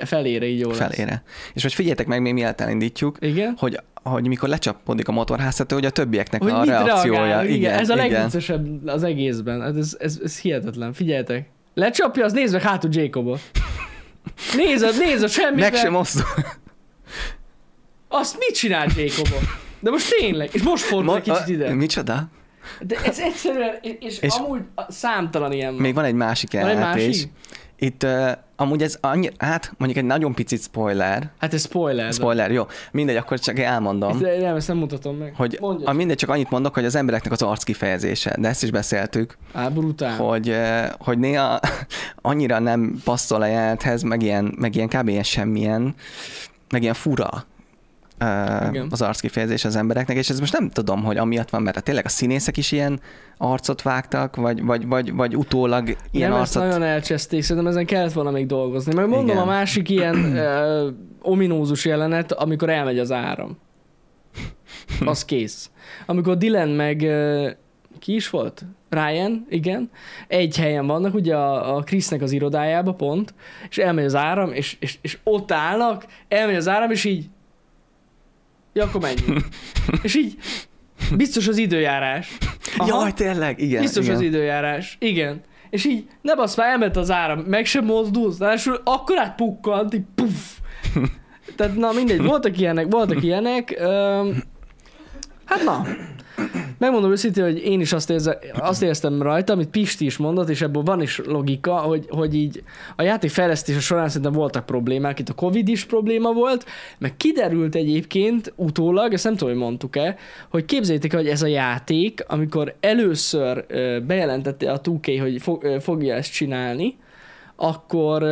felére így jó lesz. felére. És most figyeljetek meg, még mielőtt elindítjuk, Igen? hogy, hogy mikor lecsapódik a motorháztető, hogy a többieknek Hogy a reakciója. reagál? Igen, ez a igen. legviccesebb az egészben. Hát Ez, ez, ez hihetetlen. Figyeljetek. Lecsapja, az nézd meg hátul Jacobot. Nézd, nézd, semmi. Meg sem mozdul. Azt mit csinál Jacobot? De most tényleg, és most fordul egy kicsit ide. Micsoda? De ez egyszerűen, és, és, amúgy számtalan ilyen van. Még van egy másik jelenet is. Itt uh, amúgy ez annyi, hát mondjuk egy nagyon picit spoiler. Hát ez spoiler. Spoiler, jó. Mindegy, akkor csak elmondom. De nem, ezt nem mutatom meg. Hogy a mindegy, csak annyit mondok, hogy az embereknek az arc kifejezése, de ezt is beszéltük, Á, brutál. hogy, eh, hogy néha annyira nem passzol a jelenethez, meg ilyen, meg ilyen kb. ilyen semmilyen, meg ilyen fura Igen. az arckifejezés az embereknek, és ez most nem tudom, hogy amiatt van, mert tényleg a színészek is ilyen arcot vágtak, vagy, vagy, vagy, vagy utólag ilyen nem, arcot... nagyon elcseszték, szerintem ezen kellett volna még dolgozni. Meg mondom Igen. a másik ilyen uh, ominózus jelenet, amikor elmegy az áram. Az kész. Amikor Dylan meg uh, ki is volt? Ryan, igen. Egy helyen vannak, ugye a, a Chrisnek az irodájába pont, és elmegy az áram, és, és, és ott állnak, elmegy az áram, és így ja, akkor menjünk. és így biztos az időjárás. Aha. Jaj, tényleg, igen. Biztos igen. az időjárás. Igen. És így, ne basz már, elment az áram, meg sem mozdulsz, ráadásul akkor átpukkant, így puff. Tehát na mindegy, voltak ilyenek, voltak ilyenek. Öm, hát na, Megmondom őszintén, hogy én is azt, érze, azt éreztem rajta, amit Pisti is mondott, és ebből van is logika, hogy, hogy így a játék fejlesztése során szerintem voltak problémák, itt a Covid is probléma volt, meg kiderült egyébként utólag, ezt nem tudom, hogy mondtuk-e, hogy képzeljétek el, hogy ez a játék, amikor először bejelentette a 2K, hogy fogja ezt csinálni, akkor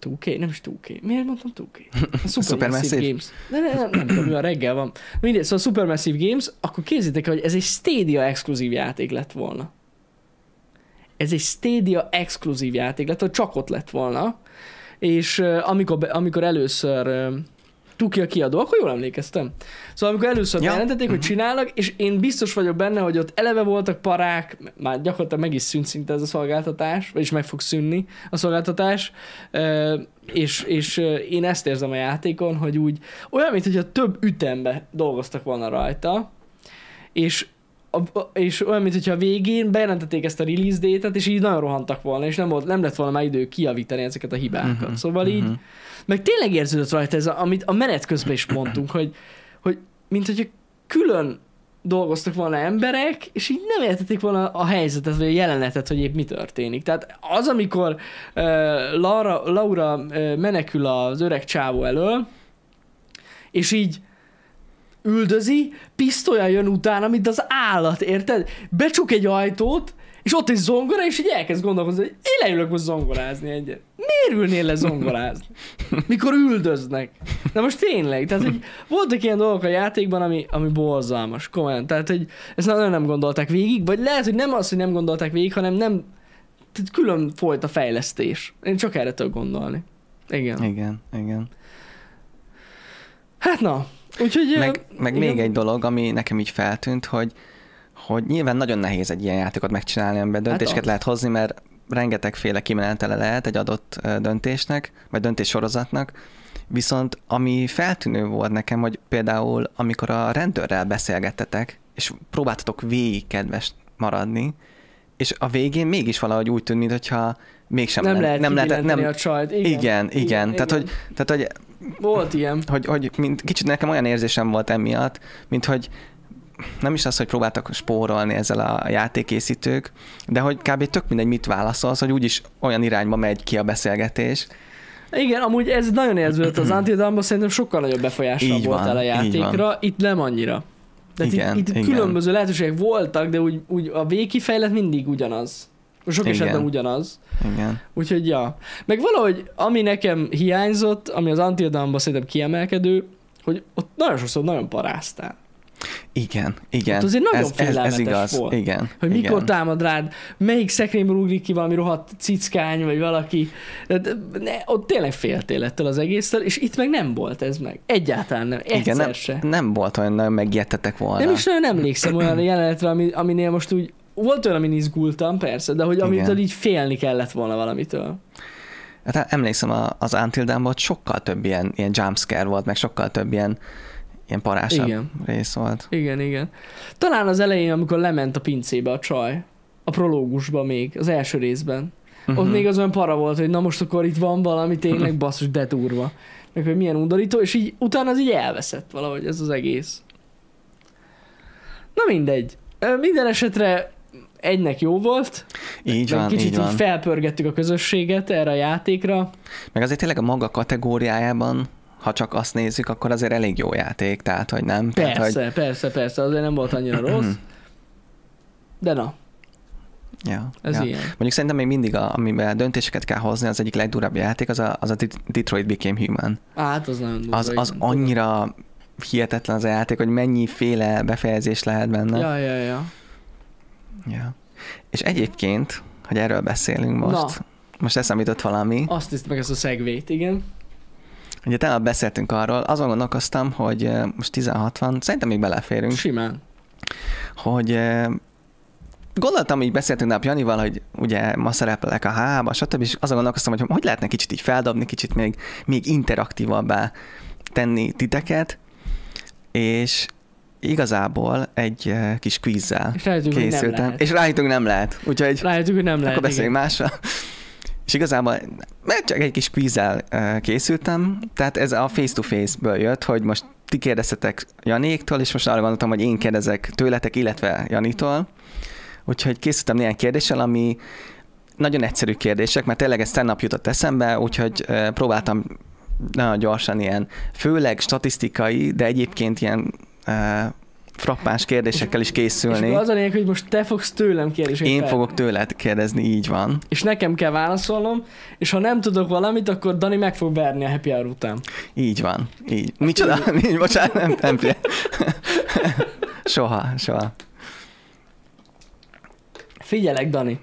2K, nem is 2K. Miért mondtam 2K? A Supermassive? Games. Ne, ne, nem, nem tudom, a reggel van. Mindegy, szóval Supermassive Games, akkor képzeljétek el, hogy ez egy Stadia exkluzív játék lett volna. Ez egy Stadia exkluzív játék lett, hogy csak ott lett volna. És amikor, amikor először Tuki a kiadó, akkor jól emlékeztem. Szóval amikor először Ja. bejelentették, hogy Mhm. csinálnak, és én biztos vagyok benne, hogy ott eleve voltak parák, már gyakorlatilag meg is szűnt szinte ez a szolgáltatás, vagyis meg fog szűnni a szolgáltatás, és, és én ezt érzem a játékon, hogy úgy olyan, mintha több ütembe dolgoztak volna rajta, és a, a- és olyan, mintha a végén bejelentették ezt a release date és így nagyon rohantak volna, és nem, volt, nem lett volna már idő kiavítani ezeket a hibákat. Mhm, Szóval így, mhm. meg tényleg érződött rajta ez, a, amit a menet közben is mondtunk, hogy, hogy mint hogyha külön dolgoztak volna emberek, és így nem értették volna a helyzetet, vagy a jelenetet, hogy épp mi történik. Tehát az, amikor uh, Laura, Laura uh, menekül az öreg csávó elől, és így üldözi, pisztolya jön utána, mint az állat, érted? Becsuk egy ajtót, és ott egy zongora, és így elkezd gondolkozni, hogy én leülök most zongorázni egyet. Miért ülnél le zongorázni? Mikor üldöznek. De most tényleg, tehát hogy voltak ilyen dolgok a játékban, ami, ami borzalmas, komolyan. Tehát, hogy ezt nagyon nem gondolták végig, vagy lehet, hogy nem az, hogy nem gondolták végig, hanem nem, tehát külön folyt a fejlesztés. Én csak erre tudok gondolni. Igen. Igen, igen. Hát na, úgyhogy... Meg, meg igen. még egy dolog, ami nekem így feltűnt, hogy, hogy nyilván nagyon nehéz egy ilyen játékot megcsinálni, amiben döntéseket Hát az. lehet hozni, mert rengetegféle kimenetele lehet egy adott döntésnek, vagy döntéssorozatnak, viszont ami feltűnő volt nekem, hogy például amikor a rendőrrel beszélgettetek, és próbáltatok végig kedves maradni, és a végén mégis valahogy úgy tűnt, mintha mégsem nem lehet nem nem nem, a csajt. Igen, igen, igen, igen. Tehát, hogy, tehát, hogy Volt ilyen. hogy, hogy mint, kicsit nekem olyan érzésem volt emiatt, mint hogy nem is az, hogy próbáltak spórolni ezzel a játékészítők, de hogy kb. tök mindegy, mit válaszolsz, hogy úgyis olyan irányba megy ki a beszélgetés. Igen, amúgy ez nagyon érződött az Until Dawn-ban, szerintem sokkal nagyobb befolyással Így volt van, el a játékra, itt nem annyira. Tehát Igen, itt, itt igen. különböző lehetőségek voltak, de úgy, úgy a végkifejlet mindig ugyanaz. Sok Igen. esetben ugyanaz. Igen. Úgyhogy ja. Meg valahogy, ami nekem hiányzott, ami az Until Dawn-ban szerintem kiemelkedő, hogy ott nagyon sokszor nagyon paráztál. Igen, igen. Ott azért nagyon ez, ez, ez félelmetes igaz. volt. Igen. Hogy igen. mikor támad rád, melyik szekrényből ugrik ki valami rohadt cickány, vagy valaki. De, ne, ott tényleg féltél ettől az egésztől, és itt meg nem volt ez meg. Egyáltalán nem. Egyszer Igen, nem, se. nem volt olyan nagyon megijedtetek volna. Nem is nagyon emlékszem olyan jelenetre, ami, aminél most úgy volt olyan, amin izgultam, persze, de hogy amitől így félni kellett volna valamitől. Hát emlékszem, az ott sokkal több ilyen, ilyen jumpscare volt, meg sokkal több ilyen, ilyen parásabb Igen. rész volt. Igen, igen. Talán az elején, amikor lement a pincébe a csaj, a prológusban még, az első részben. Uh-huh. Ott Mhm. még az olyan para volt, hogy na most akkor itt van valami tényleg basszus, de durva. Meg hogy milyen undorító, és így utána az így elveszett valahogy ez az egész. Na mindegy. Minden esetre egynek jó volt. Így van, kicsit így van. így felpörgettük a közösséget erre a játékra. Meg azért tényleg a maga kategóriájában, ha csak azt nézzük, akkor azért elég jó játék, tehát hogy nem. Tehát, Persze, hogy, persze, persze, azért nem volt annyira rossz. De na, ja, ez ja. ilyen. Mondjuk szerintem még mindig, a, amiben döntéseket kell hozni, az egyik legdurább játék, az a, az a Detroit Became Human. Hát az nagyon durva. Az, az annyira hihetetlen az a játék, hogy mennyiféle befejezés lehet benne. Ja, ja, ja. Ja. És egyébként, hogy erről beszélünk most, Na. most eszembe jutott valami. Azt hiszem meg ezt a szegvét, igen. Ugye tegnap beszéltünk arról, azon gondolkoztam, hogy most 16 van, szerintem még beleférünk, Simán. hogy gondoltam, így beszéltünk nap Janival, hogy ugye ma szereplek a H-ba, stb. És azon gondolkoztam, hogy hogy lehetne kicsit így feldobni, kicsit még, még interaktívabbá tenni titeket, és igazából egy eh, kis quizzel És rájöttünk, hogy nem készültem, lehet. és rájöttünk nem lehet, úgyhogy Rájöttünk, hogy nem lehet. akkor beszéljünk másra. És igazából mert csak egy kis quizzel eh, készültem, tehát ez a face-to-face-ből jött, hogy most ti kérdeztetek Janéktól, és most arra gondoltam, hogy én kérdezek tőletek, illetve Janitól. Úgyhogy készítettem néhány kérdéssel, ami nagyon egyszerű kérdések, mert tényleg ez tennap jutott eszembe, úgyhogy eh, próbáltam nagyon gyorsan ilyen, főleg statisztikai, de egyébként ilyen frappáns kérdésekkel is És készülni. akkor az a lényeg, hogy most te fogsz tőlem kérdéseket Én fel- fogok tőled kérdezni, így van. És nekem kell válaszolnom, és ha nem tudok valamit, akkor Dani meg fog verni a happy hour után. Így van. Így. Micsoda? Így, bocsánat, nem, nem. Soha, soha. Figyelek, Dani.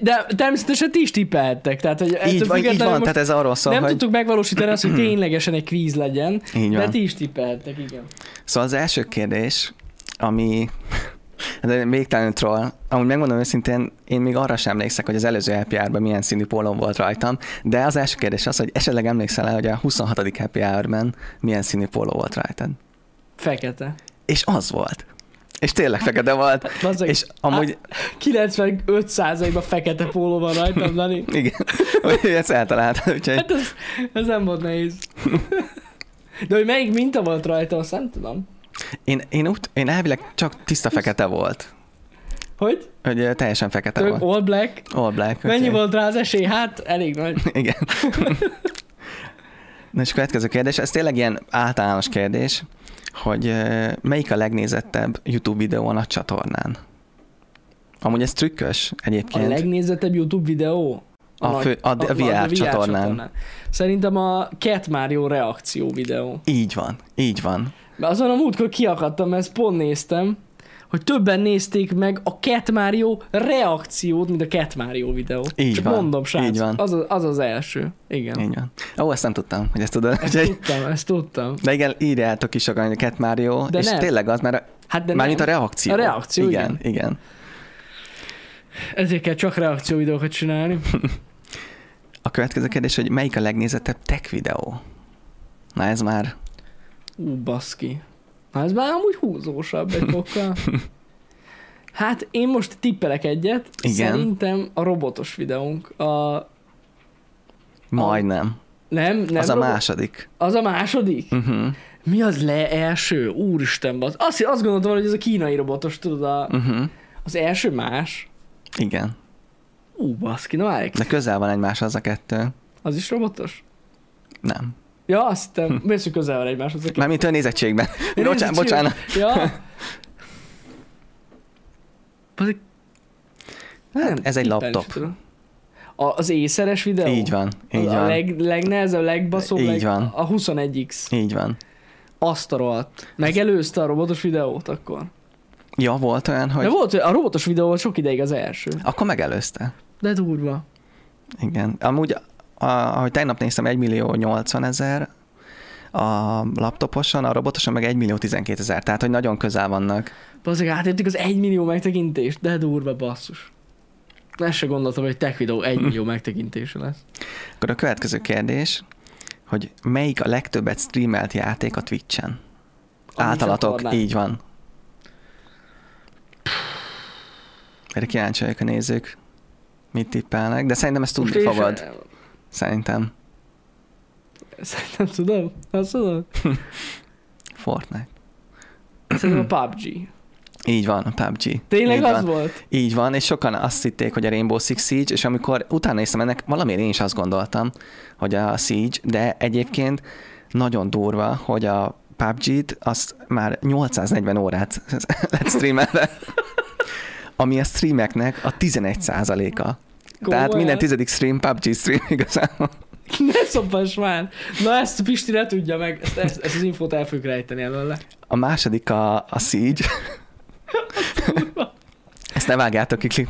De természetesen ti is tippelhettek, tehát hogy Így van, így van, tehát ez arról szól, nem hogy... tudtuk megvalósítani azt, hogy ténylegesen egy kvíz legyen, Így de van. ti is tippelhettek, igen. Szóval az első kérdés, ami de végtelenül troll. Amúgy megmondom őszintén, én még arra sem emlékszek, hogy az előző happy hour milyen színű pólóm volt rajtam, de az első kérdés az, hogy esetleg emlékszel el, hogy a 26. happy hour milyen színű póló volt rajtad. Fekete. És az volt. És tényleg fekete volt. Bazzeg, És amúgy, 95%-ban fekete póló van rajtam, Dani. igen, hogy ezt eltaláltad, úgyhogy Hát ez, ez nem volt nehéz. De hogy melyik minta volt rajta, azt nem tudom. én, én, úgy, én elvileg csak tiszta fekete volt. Hogy? Hogy teljesen fekete Tök volt. all black. All black. Mennyi úgyhogy- volt rá az esély? Hát elég nagy. Igen. Na és következő kérdés, ez tényleg ilyen általános kérdés, hogy melyik a legnézettebb YouTube videó a csatornán? Amúgy ez trükkös A egyébként. legnézettebb YouTube videó? A nagy- fő- a- a VR csatornán. Szerintem a Cat Mario reakció videó. Így van, így van. Mert azon a múltkor kiakadtam, mert ezt pont néztem, hogy többen nézték meg a Cat Mario reakciót, mint a Cat Mario videó. Így Csak van, mondom, srác, így van. Az, az, az első. Igen. Így van. Ó, ezt nem tudtam, hogy ezt tudod. Ezt tudtam, ezt tudtam. de igen, írjátok is a Cat Mario, De és nem. tényleg az, mert a, Hát de mármint a nem. reakció. A reakció, igen. igen. Ezért kell csak reakció videókat csinálni. A következő kérdés, hogy melyik a legnézettebb tech videó? Na ez már Ú, baszki. Na ez már amúgy húzósabb egy fokkal. Hát én most tippelek egyet. Igen. Szerintem a robotos videónk. A... majdnem. Nem, nem az a robot- második. Az a második? Uh-huh. Mi az le első? Úristen, basz. Azt, azt gondoltam, hogy ez a kínai robotos, tudod, a, Uh-huh. az első más. Igen. Ú, baszki, na várj, De közel van egymáshoz a kettő. az is robotos? Nem. Ja, azt hittem, miért hogy közel van egymáshoz? Mármint a nézettségben. Bocsánat, bocsánat. Ja. Hát, ez egy laptop. A, az észeres videó? Így van, így a, a van. leg, legnehezebb, legbaszóbb, Így leg, van. a 21X. Így van. Azt a rohadt. Megelőzte a robotos videót akkor. Ja, volt olyan, De hogy volt, a robotos videó volt sok ideig az első. akkor megelőzte. De durva. Igen. Amúgy, a, ahogy tegnap néztem, 1 millió 80 ezer a laptoposon, a robotoson meg 1 millió 12 ezer, tehát hogy nagyon közel vannak. Bazzeg, átértük az 1 millió megtekintést, de durva basszus. Ezt se gondoltam, hogy tech videó 1 millió megtekintése lesz. Akkor a következő kérdés, hogy melyik a legtöbbet streamelt játék a Twitch-en? A Általatok, így van. Erre kíváncsi vagyok a nézők, mit tippelnek, de szerintem ezt tudni fogod. Szerintem. Szerintem tudom. Azt tudod? Fortnite. Szerintem a PUBG. Így van, a PUBG. Tényleg így az van. volt? Így van, és sokan azt hitték, hogy a Rainbow Six Siege, és amikor utána néztem ennek, valamiért én is azt gondoltam, hogy a Siege, de egyébként nagyon durva, hogy a PUBG-t azt már 840 órát lett streamelve, ami a streameknek a 11 a Tehát minden tizedik stream PUBG stream igazából. Ne szoppass már! Na ezt Pisti ne tudja meg, ezt, ezt, ezt az infót el fogjuk rejteni előle. A második a, a Siege. Ezt ne vágjátok ki, klip,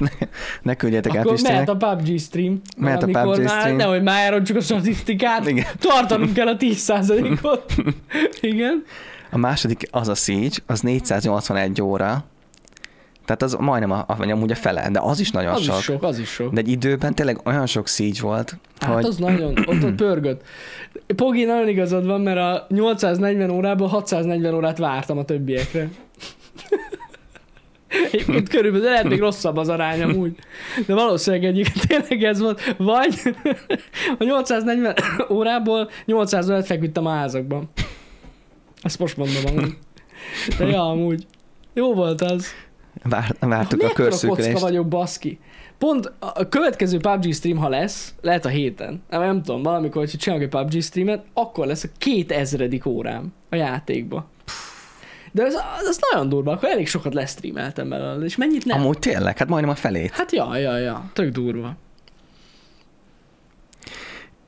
ne, küldjetek Akkor Pistinek. mehet a PUBG stream. Mehet a PUBG már, stream. Nehogy már elrontsuk a statisztikát. Igen. Tartanunk kell a 10%-ot. Igen. A második az a Siege, az 481 óra. Tehát az majdnem a, vagy amúgy a fele, de az is nagyon Az sok. is sok, az is sok. De egy időben tényleg olyan sok Siege volt, Hát hogy az nagyon, ott, ott pörgött. Pogi, nagyon igazad van, mert a 840 órából 640 órát vártam a többiekre. Egyébként körülbelül, de lehet még rosszabb az arány amúgy. De valószínűleg egyébként tényleg ez volt. Vagy a 840 órából 800 órát feküdtem a házakban. Ezt most mondom amúgy. De ja, amúgy. Jó volt az. Vár, vártuk a Mekkora kocka körszűkülést. vagyok, baszki. Pont a a következő PUBG stream, ha lesz, lehet a héten, nem, nem tudom, valamikor, hogy csinálok egy PUBG streamet, akkor lesz a két ezredik órám a játékba. De ez, az nagyon durva, akkor elég sokat lesztreameltem belőle, és mennyit nem? Amúgy tényleg, hát majdnem a felét. Hát ja, ja, ja, tök durva.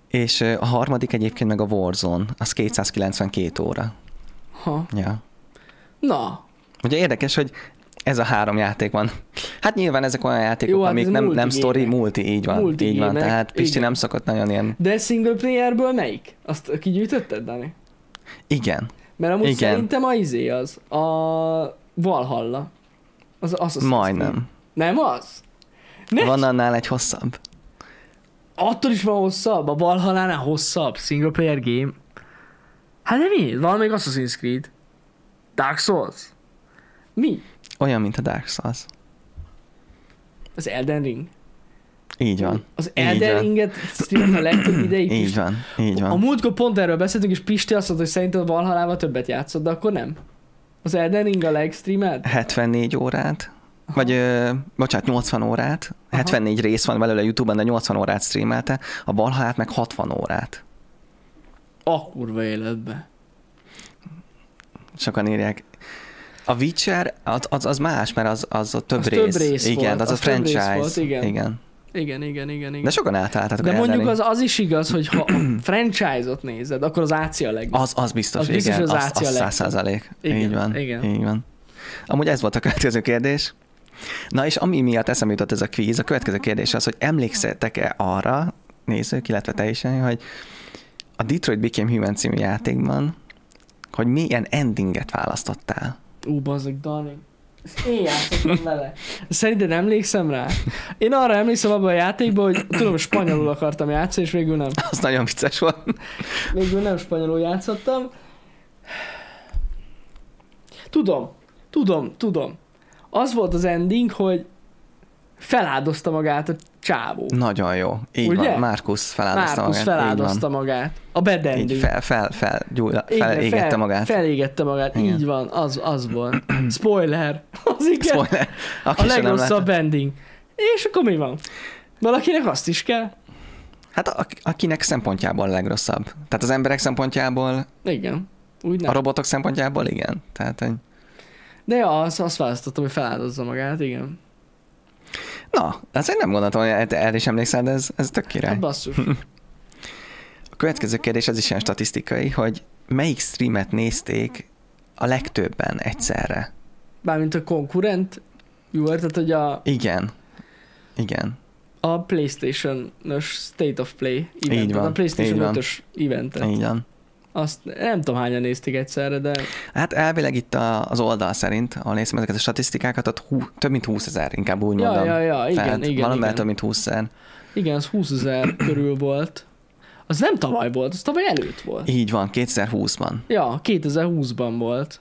És a harmadik egyébként meg a Warzone, az 292 óra. Ha. Ja. Na, Ugye érdekes, hogy ez a három játék van. Hát nyilván ezek olyan játékok, Jó, hát amik nem, nem story, multi, így van. Multi így van, tehát Pisti igen. nem szokott nagyon ilyen... de single playerből melyik? Azt kigyűjtötted, Dani? Igen. Mert amúgy Igen. szerintem a izé az, a Valhalla. Az, az, az Majdnem. Nem az? Ne, Van annál egy hosszabb. Attól is van hosszabb, a Valhallánál hosszabb single player game. Hát de mi? Van még Assassin's Creed. Dark Souls. Mi? Olyan, mint a Dark Souls. Az Elden Ring. Így van. Az Elden. Ringet a legtöbb ideig Így van. Így A van. múltkor pont erről beszéltünk, és Pisti azt mondta, hogy szerintem a Valhallával többet játszott, de akkor nem. Az Elden Ring a legstreamelt? 74 órát, vagy ö, bocsánat, 80 órát, 74 rész van belőle YouTube-on, de 80 órát streamelte, a Valhallát meg 60 órát. A kurva életbe. Sokan írják. A Witcher az, az, az más, mert az, az a több Az rész. több rész igen, volt, az, az a több rész franchise. volt, igen. igen. Igen, igen, igen, igen. De sokan átálltak. De mondjuk az, az is igaz, hogy ha franchise-ot nézed, akkor az AC a legjobb. az, az biztos, Az biztos, igen, az az, az legtöbb. 100 százalék. Így van, igen. így van. Amúgy ez volt a következő kérdés. Na és ami miatt eszembe jutott ez a kvíz, a következő kérdés az, hogy emlékszettek-e arra, nézők, illetve te is, hogy a Detroit Became Human című játékban, hogy milyen endinget választottál. Ú, bazdok, Dani. Én játszottam vele. Szerinted emlékszem rá? Én arra emlékszem abban a játékban, hogy tudom, spanyolul akartam játszani, és végül nem. Az nagyon vicces volt. Végül nem spanyolul játszottam. Tudom, tudom, tudom. Az volt az ending, hogy feláldozta magát a csávó. Nagyon jó. Így Ugye? van. Markus feláldozta Márkusz magát. feláldozta magát. A bad Így, fel, fel, fel, gyújla, Igen, felégette fel, magát. Felégette magát, Igen. így van, az, az volt. Spoiler. Az igen. Spoiler. Aki a legrosszabb ending. És akkor mi van? Valakinek azt is kell. Hát a- akinek szempontjából a legrosszabb. Tehát az emberek szempontjából, Igen. Úgy a nem. robotok szempontjából igen. Tehát, hogy... De ja, azt, azt választottam, hogy feláldozza magát, igen. Na, azért nem gondoltam, hogy erre is emlékszel, de ez, ez tök király. Hát basszus. A következő kérdés, ez is ilyen statisztikai, hogy melyik streamet nézték a legtöbben egyszerre? Bármint a konkurent viewer, tehát hogy a, Igen. Igen. a Playstation-ös State of Play eventet, Így van, a Playstation így van. 5-ös eventet. Így van. Azt nem tudom hányan nézték egyszerre, de Hát elvileg itt a, az oldal szerint, ahol nézem ezeket a statisztikákat, ott hú, több mint 20 ezer, inkább úgy ja, mondom. ja, ja, igen, Tehát igen, valamivel igen. több mint 20 ezer. Igen, az 20 ezer körül volt. Az nem tavaly volt, az tavaly előtt volt. Így van, 2020-ban. Ja, 2020-ban volt.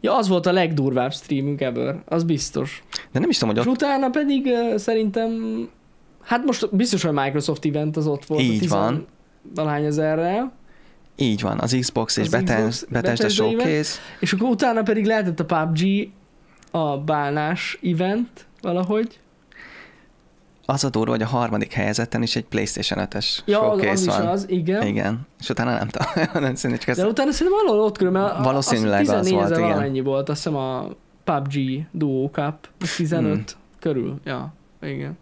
Ja, az volt a legdurvább streamünk ever, az biztos. De nem is tudom, hogy És ott utána pedig uh, szerintem, hát most biztos, hogy Microsoft event az ott volt Így a 10 van. valahány ezerrel, így van, az Xbox és Az Xbox, Bethesda Bethesda. Showcase. és akkor utána pedig lehetett a PUBG, a bálnás event valahogy. Az a durva, hogy a harmadik helyezetten is egy PlayStation 5-es Ja, az, showcase az is van. az, igen. Igen. És utána nem tudom. csak ez... De utána szerintem valahol ott körül, mert a- Valószínűleg az 14 volt, igen. valamennyi volt, azt hiszem a PUBG Duo Cup, az 15 Hmm. körül, ja, igen.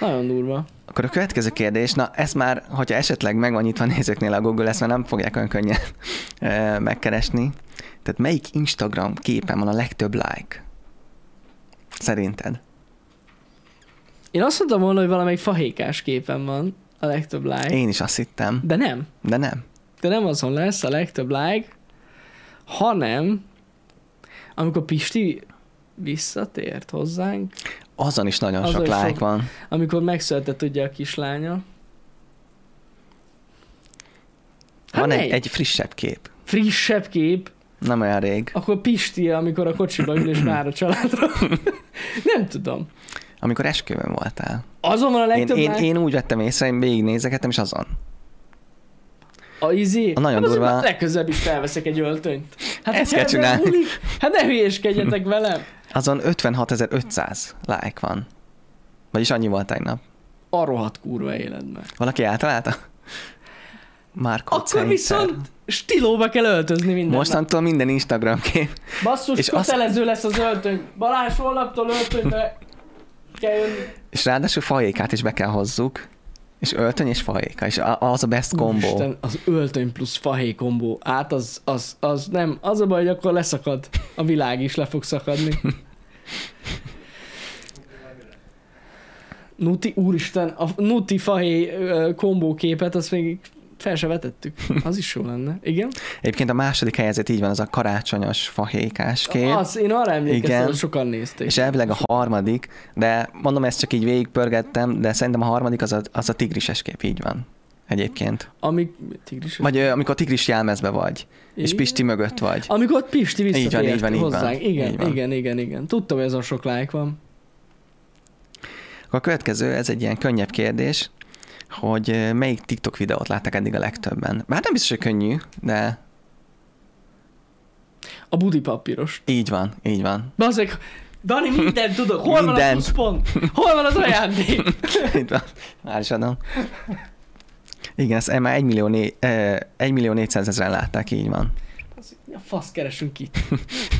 Nagyon durva. Akkor a következő kérdés, na ez már, hogyha esetleg meg van nyitva nézőknél a Google, ezt már nem fogják olyan könnyen megkeresni. Tehát melyik Instagram képen van a legtöbb like? Szerinted? Én azt mondtam volna, hogy valamelyik fahékás képen van a legtöbb like, Én is azt hittem, de nem. de nem. De nem azon lesz a legtöbb like, hanem amikor Pisti visszatért hozzánk, Azon is nagyon Azon sok is like sok. van. amikor megszületett ugye a kislánya. Hát Van egy, egy frissebb kép. Frissebb kép, Nem olyan rég. akkor Pisti, amikor a kocsiba ül és vár a családra. nem tudom. Amikor esküvőn voltál. Azon van a Én, legtöbb én, like? én úgy vettem észre, én végignézegettem, és azon. A izé. A nagyon hát durva- már Legközelebb is felveszek egy öltönyt. Hát Ezt kell csinálni. múlik, Hát ne hülyéskedjetek velem. Azon 56.500 like van. Vagyis annyi volt tegnap. A rohadt kurva életben. Valaki általálta? Márkó Akkor viszont stilóba kell öltözni minden Mostantól minden Instagram kép. nap. Basszus, és kötelező lesz az öltöny. Balázs, holnaptól öltönybe kell jönni. És ráadásul fajékát is be kell hozzuk. És öltöny és fajéka. És az a best combo. Úristen, az öltöny plusz fahé kombó. Át az, az, az nem. Az a baj, hogy akkor leszakad. A világ is le fog szakadni. Nuti, úristen, a Nuti fahé ö, kombó képet, azt még fel se vetettük. Az is jó lenne. Igen? Egyébként a második helyzet így van, az a karácsonyos fahékás kép. Az, én arra emlékeztem, Igen. sokan nézték. És elvileg a harmadik, de mondom, ezt csak így végigpörgettem, de szerintem a harmadik az a, az a tigrises kép, így van. Egyébként. Ami... Tigris? Vagy ö, amikor tigris jelmezbe vagy, és? Pisti mögött vagy. Amikor ott Pisti Így van, visszatért így van, így van. Igen, Így van. igen, igen, igen. Tudtam, hogy azon sok like van. Akkor a következő, ez egy ilyen könnyebb kérdés, hogy melyik TikTok videót láttak eddig a legtöbben? Bár nem biztos, hogy könnyű, de A budi papíros. így van, így van. Bazeg, Dani, mindent tudok. Hol van a Mindent. plusz pont? Hol van az ajándék? Itt van. Már is adom. Igen, ezt már 1 millió, né, eh, 1 millió 400 ezeren látták, így van. Mi a fasz keresünk itt?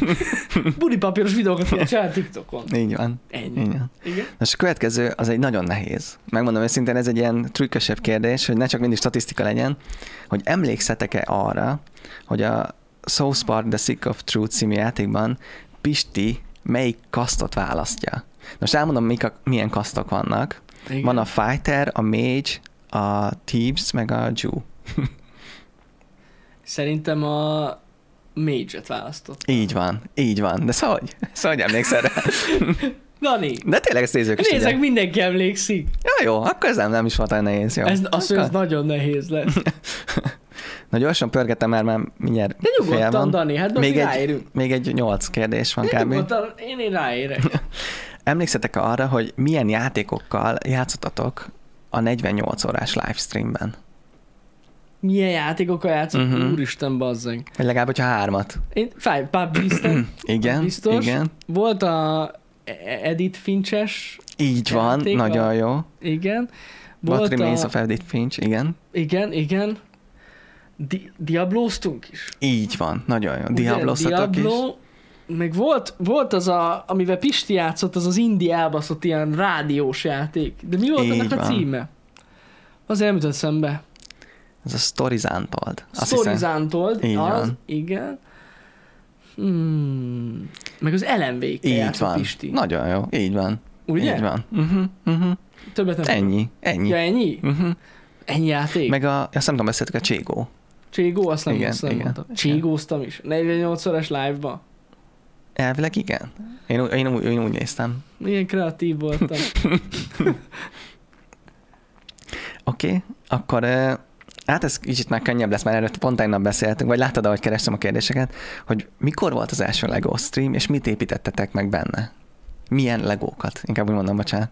Budi papíros videókat kell csinálni TikTokon. Így van. Ennyi. Így van. Igen? Most a következő, az egy nagyon nehéz. Megmondom őszintén, ez egy ilyen trükkösebb kérdés, hogy ne csak mindig statisztika legyen, hogy emlékszetek-e arra, hogy a South Park The Sick of Truth című játékban Pisti melyik kasztot választja. Most elmondom, mik a, milyen kasztok vannak. Igen. Van a Fighter, a Mage, a Thieves, meg a Jew. Szerintem a Mage-et választott. Így van, így van. De szóval, hogy, szóval hogy emlékszel rá? Dani, De tényleg ezt nézők is nézzek, mindenki emlékszik. Ja, jó, akkor ez nem, nem is volt olyan nehéz. Jó. Ez, az, hogy ez Akkor- nagyon nehéz lesz. Na gyorsan pörgettem már, már mindjárt De fél nyugodtan, van. Dani, hát Még még egy- ráérünk. Még egy nyolc kérdés van De kb. nyugodtan, én, én ráérek. Emlékszetek arra, hogy milyen játékokkal játszottatok a 48 órás livestreamben? Milyen játékokkal játszok? Uh-huh. Úristen, bazzeg. Vagy legalább, hogyha hármat. Én fáj, PUBG-ztem. Igen, Biztos? igen. Volt a Edith Finches, Így van, Játék a- nagyon jó. igen. What Volt Remains a... of Edith Finch, igen. Igen, igen. Di- Diablóztunk is. Így van, nagyon jó. Ugye, Diabloztatok is. Diablo, meg volt, volt az a, amivel Pisti játszott, az az indie elbaszott ilyen rádiós játék. De mi volt Így annak a van. címe? Azért nem jutott szembe. Ez a Untold, Így az, van. igen. Hmm. Meg az lmv Így van. Pisti. Nagyon jó, így van. Ugye? Így van. Uh-huh, uh-huh. Többet nem Ennyi, ennyi. Ja, ennyi? Uh-huh. Ennyi játék? Meg... A, azt nem tudom, beszéltük a Cségó. Cségó, azt nem, Igen, azt nem igen. mondtam. Cségóztam is. 48 órás live-ba. Elvileg igen. Én, ú- én, úgy, én úgy néztem. Milyen kreatív voltam. Oké, okay, akkor uh, hát ez kicsit már könnyebb lesz, mert erről pont tegnap beszéltünk, vagy láttad, ahogy kerestem a kérdéseket, hogy mikor volt az első LEGO stream, és mit építettetek meg benne? Milyen legókat? Inkább úgy mondom, bocsánat.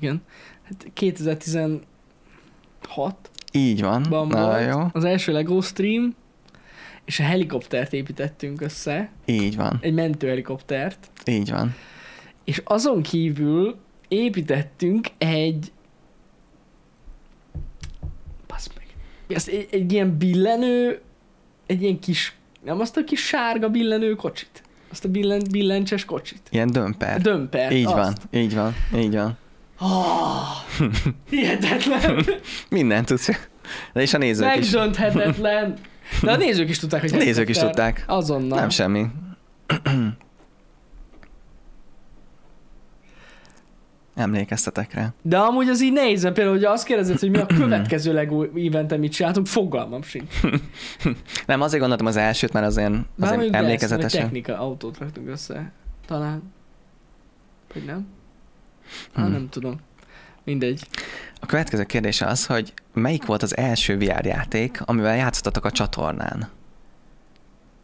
Igen. Hát 2016 Így van. ban Na, volt jó. az első LEGO stream, és a helikoptert építettünk össze, Így van. egy mentőhelikoptert, Így van. és azon kívül építettünk egy Basz meg. Ez egy, egy ilyen billenő, egy ilyen kis, nem azt a kis sárga billenő kocsit, azt a billen, billencses kocsit. Ilyen dömper. dömper. Így azt. van, így van, így van. Oh, hihetetlen, Mindent tudsz. De és a nézők is. megdönthetetlen. De a nézők is tudták, hogy A nézők is tudták. Azonnal. Nem semmi. Emlékeztetek rá. De amúgy az így nehéz, mert például, hogy azt kérdezed, hogy mi a következő LEGO eventen mit csináltunk, fogalmam sincs. Nem, azért gondoltam az elsőt, mert az azért mondjuk lesz, emlékezetesen. Egy technika autót raktunk össze. Talán. Vagy nem? Hát Hmm. nem tudom. Mindegy. A következő kérdés az, hogy melyik volt az első VR játék, amivel játszottatok a csatornán?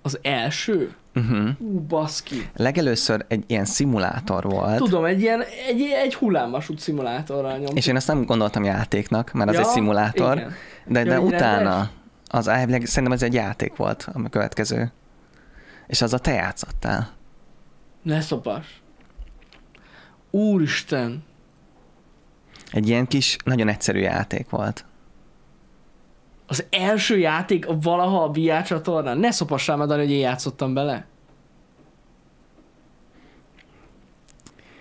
Az első? Uh-huh. Ú, baszki. Legelőször egy ilyen szimulátor volt, Tudom, egy ilyen, egy, egy hullámvasút szimulátorral nyomtuk. és én azt nem gondoltam játéknak, mert az Ja, egy szimulátor, igen. de, de Ja, utána rendes? az elvileg, szerintem ez egy játék volt, a következő. És az a te játszottál. Ne szopas. Úristen. Egy ilyen kis, nagyon egyszerű játék volt. Az első játék valaha a VR csatornán. Ne szopassál Dani, hogy én játszottam bele.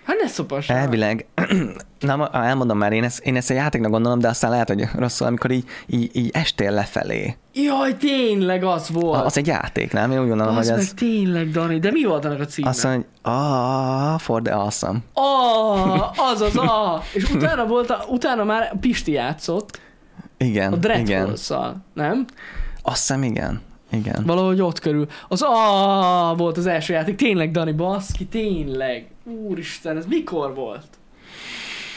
Hát ne szopassál. Elvileg, na, elmondom már, én ezt, én ezt a játéknak gondolom, de aztán lehet, hogy rosszul, amikor így, így, így estél lefelé. Jaj, tényleg az volt. Az egy játék, nem? Én úgy gondolom, az hogy ez... tényleg, Dani. De mi volt annak a címe? Azt mondja, hogy ah, for the awesome. Ah, az az, ah. És utána volt, a, utána már Pisti játszott Igen, a igen. Dreadfalls-szal, nem? Azt hiszem, igen. Igen. Valahogy ott körül. Az ah volt az első játék. Tényleg, Dani, baszki, tényleg. Úristen, ez mikor volt?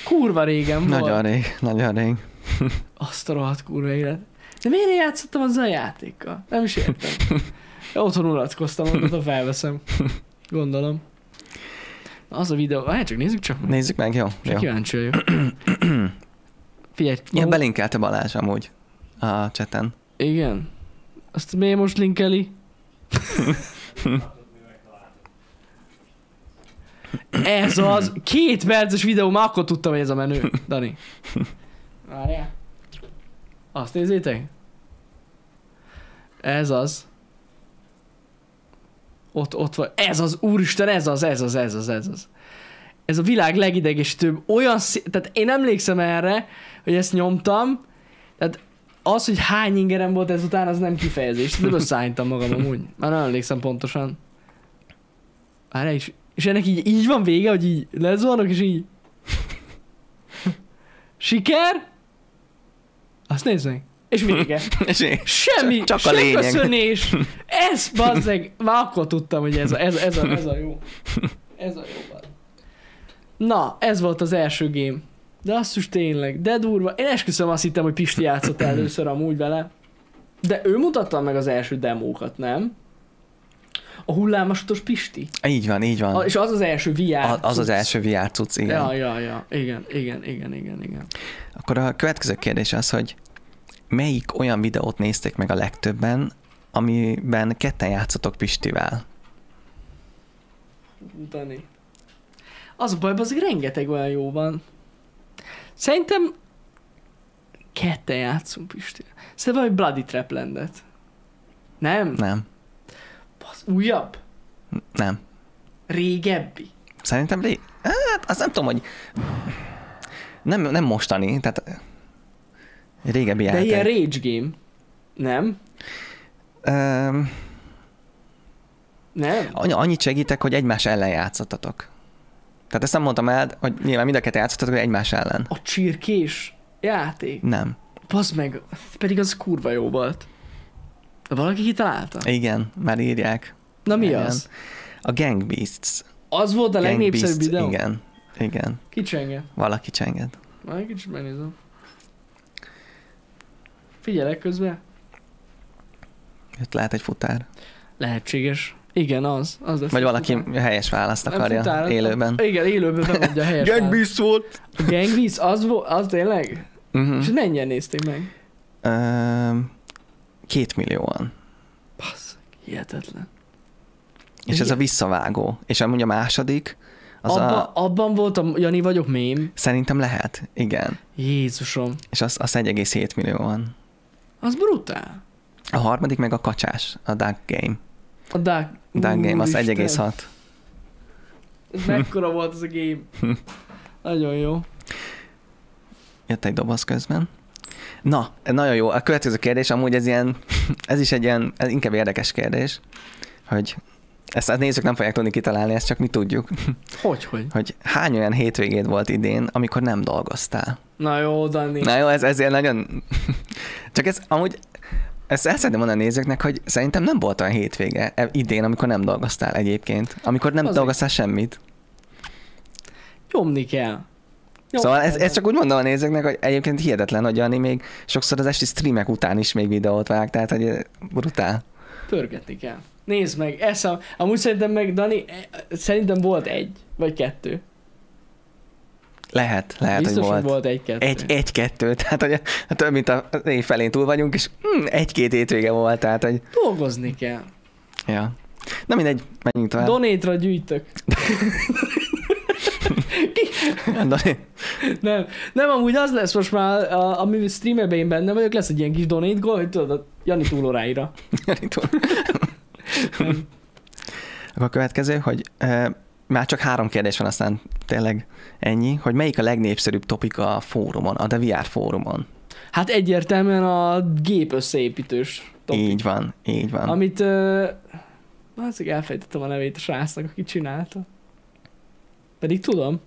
Kurva régen volt. Nagyon rég, nagyon rég. Azt a rohadt kurva élet. De miért játszottam azzal a játékkal? Nem is értem. Otthon unatkoztam, mondtam, felveszem. Gondolom. Na, az a videó, hát csak nézzük csak meg. Nézzük meg, jó? Csak jó. kíváncsi vagyok. Figyelj, Ja, ma- belinkelte Balázs amúgy a cseten. igen. Azt miért most linkeli? ez az két perces videó, már akkor tudtam, hogy ez a menő. Dani. Várjál. Azt nézzétek? Ez az. Ott, ott van. Ez az, úristen, ez az, ez az, ez az, ez az. Ez a világ legidegesítőbb. Olyan szé- tehát én emlékszem erre, hogy ezt nyomtam, tehát az, hogy hány ingerem volt ezután, az nem kifejezés. De összehánytam magam amúgy. Már nem emlékszem pontosan. Már is. És ennek így, így van vége, hogy így lezolnak, és így. Siker? Azt meg. És vége. Semmi, Csak a lényeg. köszönés. Ez, bazzeg, már akkor tudtam, hogy ez a, ez, a- ez, a, ez a jó. Ez a jó. Na, ez volt az első game. De azt is tényleg, de durva. Én esküszöm azt hittem, hogy Pisti játszott először amúgy vele. De ő mutatta meg az első demókat, nem? A hullámostos Pisti. Így van, így van. A, és az az első VR. A- az az első VR cucc, igen. Ja, ja, ja. Igen, igen, igen, igen, igen. Akkor a következő kérdés az, hogy melyik olyan videót nézték meg a legtöbben, amiben ketten játszotok Pistivel? Dani. Az a baj, azért rengeteg olyan jó van. Szerintem ketten játszunk, Pisti. Szerintem valami Bloody Traplandet. Nem? Nem, Basz, újabb? nem. Régebbi? Szerintem rég... Hát, azt nem tudom, hogy... Nem, nem mostani, tehát régebbi De játék. ilyen rage game. Nem? Öm, Nem? annyi- annyit segítek, hogy egymás ellen játszottatok. Tehát ezt nem mondtam el, hogy nyilván mind a ketten játszottatok egymás ellen. A csirkés játék. Nem. Basz meg, pedig az kurva jó volt. Valaki kitalálta? Igen, már írják. Na mi igen. az? A Gang Beasts. Az volt a Gang legnépszerűbb Beasts, videó? Igen, igen. Kicsenge. Valaki csenged. Majd kicsit megnézem. Figyelek közben. Jött lehet egy futár. Lehetséges. Igen, az. az lesz Vagy valaki futár. helyes választ akarja futár, élőben. Igen, élőben bemondja a helyes. Beasts volt! A Gang Beasts, az, vo- az tényleg? Uh-huh. És mennyien nézték meg? Um, két millióan. Bassz, hihetetlen. És ez Igen. a visszavágó. És amúgy a második, az Abba, a... Abban volt a Jani vagyok mém. Szerintem lehet, igen. Jézusom. És az, az 1,7 millióan. Az brutál. A harmadik meg a kacsás, a Duck Game. A Dark, Duck Game az Úristen. 1,6. Ez mekkora volt az a game. Nagyon jó. Jött egy doboz közben. Na, nagyon jó. A következő kérdés, amúgy ez ilyen, ez is egy ilyen, ez inkább érdekes kérdés, hogy ezt a nézők nem fogják tudni kitalálni, ezt csak mi tudjuk, Hogy, hogy? hogy hány olyan hétvégéd volt idén, amikor nem dolgoztál? Na jó, Dani. Na jó, ez ezért nagyon... Csak ez amúgy, ezt el szeretném mondani a nézőknek, hogy szerintem nem volt olyan hétvége e- idén, amikor nem dolgoztál egyébként. Amikor nem Azért. dolgoztál semmit. Nyomni kell. Nyomni Szóval ez, ez csak úgy mondom a nézőknek, hogy egyébként hihetetlen, hogy Jani még sokszor az esti streamek után is még videót vág, tehát hogy brutál. Pörgetni kell. Nézd meg, ez a... Amúgy szerintem meg, Dani, e- szerintem volt egy, vagy kettő. Lehet, lehet, Biztos, hogy volt. volt egy-kettő. Egy, egy-kettő, tehát hogy több mint a év felén túl vagyunk, és hm, egy-két hétvége volt, tehát hogy, Dolgozni kell. ja. Na mindegy, menjünk tovább. Donétra gyűjtök. Dani, Nem, nem, amúgy az lesz most már, a, ami streamerben én benne vagyok, lesz egy ilyen kis donate goal, hogy tudod, a Jani túlóráira. Akkor a következő, hogy e, már csak három kérdés van, aztán tényleg ennyi, hogy melyik a legnépszerűbb topik a fórumon, a VR fórumon. Hát egyértelműen a gép összeépítős topic. Így van, így van. Amit, uh, azért elfejtettem a nevét a srácnak, aki csinálta. Pedig tudom.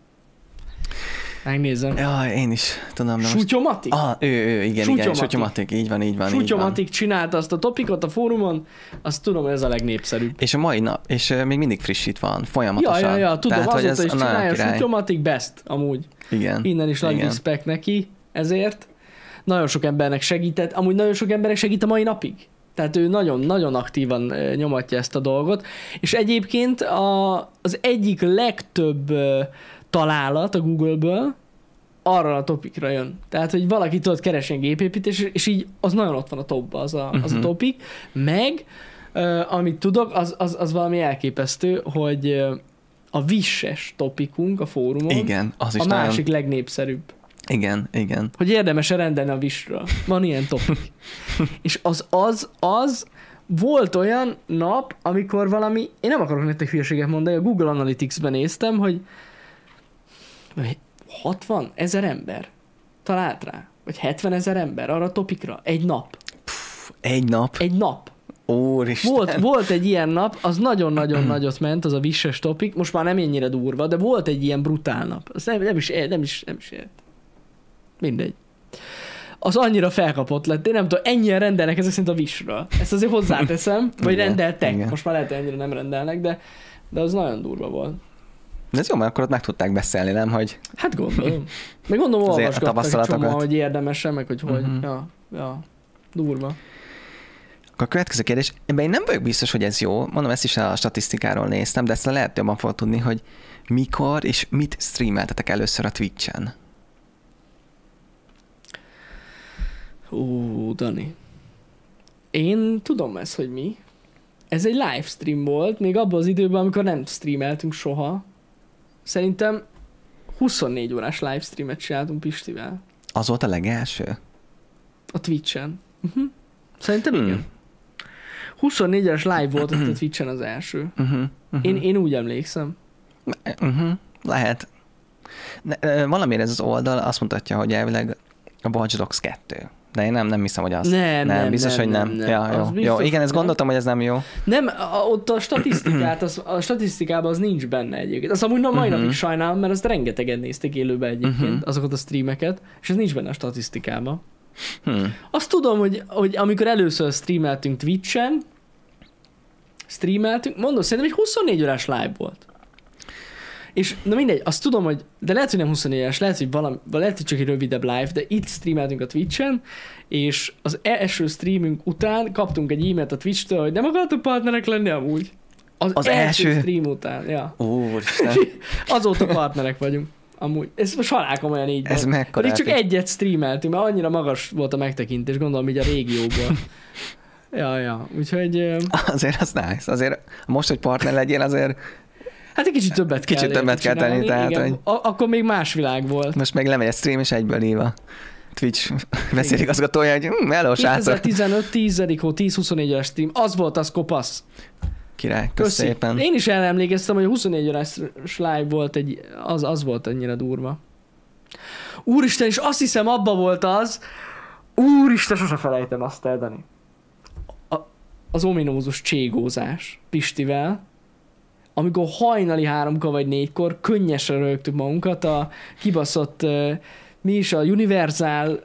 Megnézem. Ja, én is tudom. de most- Sutyomatik? Ah, ő, ő, igen, igen, Sutyomatik. Sutyomatik, így van, így van. Sutyomatik csinálta azt a topikot a fórumon, azt tudom, ez a legnépszerűbb. És a mai nap, és még mindig frissít van, Ja, folyamatosan. ja, ja, tudom, Tehát, azóta is nagyon csinálja. Sutyomatik best, amúgy. Igen. Innen is nagy Igen. respect neki ezért. Nagyon sok embernek segített, amúgy nagyon sok embernek segít a mai napig. Tehát ő nagyon-nagyon aktívan nyomatja ezt a dolgot. És egyébként a, az egyik legtöbb találat a Google-ből arra a topikra jön. Tehát, hogy valaki tudod keresni gépépítés, és így az nagyon ott van a topba az a, az a Mhm. topik. Meg, ö, amit tudok, az, az, az valami elképesztő, hogy a visses topikunk a fórumon, Igen, az is a nagyon... másik legnépszerűbb. Igen, igen. Hogy érdemes-e rendelni a visről. Van ilyen topik. És az, az, az volt olyan nap, amikor valami, én nem akarok nektek hülyeséget mondani, a Google Analytics-ben néztem, hogy 60 ezer ember talált rá, vagy 70 ezer ember arra a topikra, egy nap. Egy nap. Egy nap. Úristen. Volt, volt egy ilyen nap, az nagyon-nagyon nagyot ment, az a visses topik, most már nem ennyire durva, de volt egy ilyen brutál nap. Azt nem, nem is, nem is, nem is ért. Mindegy. Az annyira felkapott lett, én nem tudom, ennyien rendelnek ezek szerint a visről. Ezt azért hozzáteszem, vagy Igen, rendeltek. igen. Most már lehet, hogy ennyire nem rendelnek, de, de az nagyon durva volt. De ez jó, mert akkor ott meg tudták beszélni, nem, hogy Hát gondolom. Meg gondolom, a olvasgattak tapasztalatokat. csomó, hogy érdemes meg hogy hogy. Mhm. Ja, ja, durva. Akkor a következő kérdés, ebben én nem vagyok biztos, hogy ez jó, mondom, ezt is a statisztikáról néztem, de ezt lehet jobban fogod tudni, hogy mikor és mit streameltetek először a Twitch-en. Ú, Dani. Én tudom ezt, hogy mi. Ez egy livestream volt, még abban az időben, amikor nem streameltünk soha. Szerintem 24 órás livestreamet csináltunk Pistivel. Az volt a legelső? A Twitch-en. Uh-huh. Szerintem Hmm. igen. 24 órás live volt a Twitch-en az első. Uh-huh, uh-huh. Én, én úgy emlékszem. Uh-huh. Lehet. Ö, valamiért ez az oldal azt mutatja, hogy elvileg a Watch Dogs 2. De én nem, nem hiszem, hogy az. Nem, nem, biztos, nem, hogy nem. nem, nem. Ja, jó. biztos, jó. Igen, ezt gondoltam, hogy ez nem jó. Nem, a, ott a statisztikát, az, a statisztikában az nincs benne egyébként. Azt amúgy na, mai Mhm. napig sajnálom, mert azt rengetegen nézték élőbe egyébként, Mhm. azokat a streameket, és ez nincs benne a statisztikában. Hm. Azt tudom, hogy, hogy amikor először streameltünk Twitch-en, streameltünk, mondom, szerintem egy 24 órás live volt. És na mindegy, azt tudom, hogy, de lehet, hogy nem 24 órás, lehet, hogy, valami, lehet, hogy csak egy rövidebb live, de itt streameltünk a Twitch-en, és az első streamünk után kaptunk egy e-mailt a Twitch-től, hogy nem akartok partnerek lenni amúgy. Az, Az első, első? stream után, ja. Úristen. Azóta partnerek vagyunk. Amúgy. Ez most halálkom olyan így Ez van. mekkora Pedig csak egyet streameltünk, mert annyira magas volt a megtekintés, gondolom így a régióból. ja, ja. Úgyhogy Azért az nice. Azért most, hogy partner legyél, azért hát egy kicsit többet kell Kicsit többet kell tenni, tehát, igen. hogy- akkor még más világ volt. most meg lemegy a stream, és egyből ív a Twitch vezérigazgatója, hogy hm, hello, srácok. 2015 10. hó 10-24 órás stream. Az volt az kopasz. Király, kösz szépen. Én is elemlékeztem, hogy a 24 órás live volt egy, az, az volt annyira durva. Úristen, és azt hiszem abba volt az, úristen, sose felejtem azt el, Dani. A, az ominózus cségózás Pistivel, amikor hajnali háromkor vagy négykor könnyesre rögtük magunkat, a kibaszott, mi is a Universal,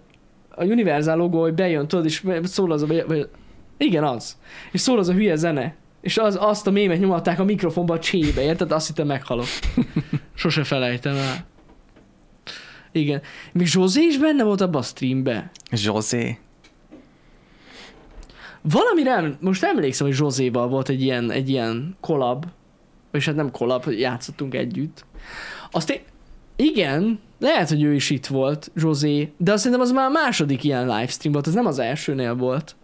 a Universal logó, hogy bejön, tudod, és szól az a, vagy, igen, az. És szól az a hülye zene. És az, azt a mémet nyomatták a mikrofonba a csébe, érted? Azt hittem meghalok. Sose felejtem el. Igen. Még Zsózé is benne volt abban a streambe. Zsózé. Valami nem, most emlékszem, hogy Zsozéval volt egy ilyen, egy ilyen kolab, és hát nem kolab, játszottunk együtt. Azt én, igen, lehet, hogy ő is itt volt, Zsozé, de azt szerintem az már a második ilyen livestream volt, az nem az elsőnél volt.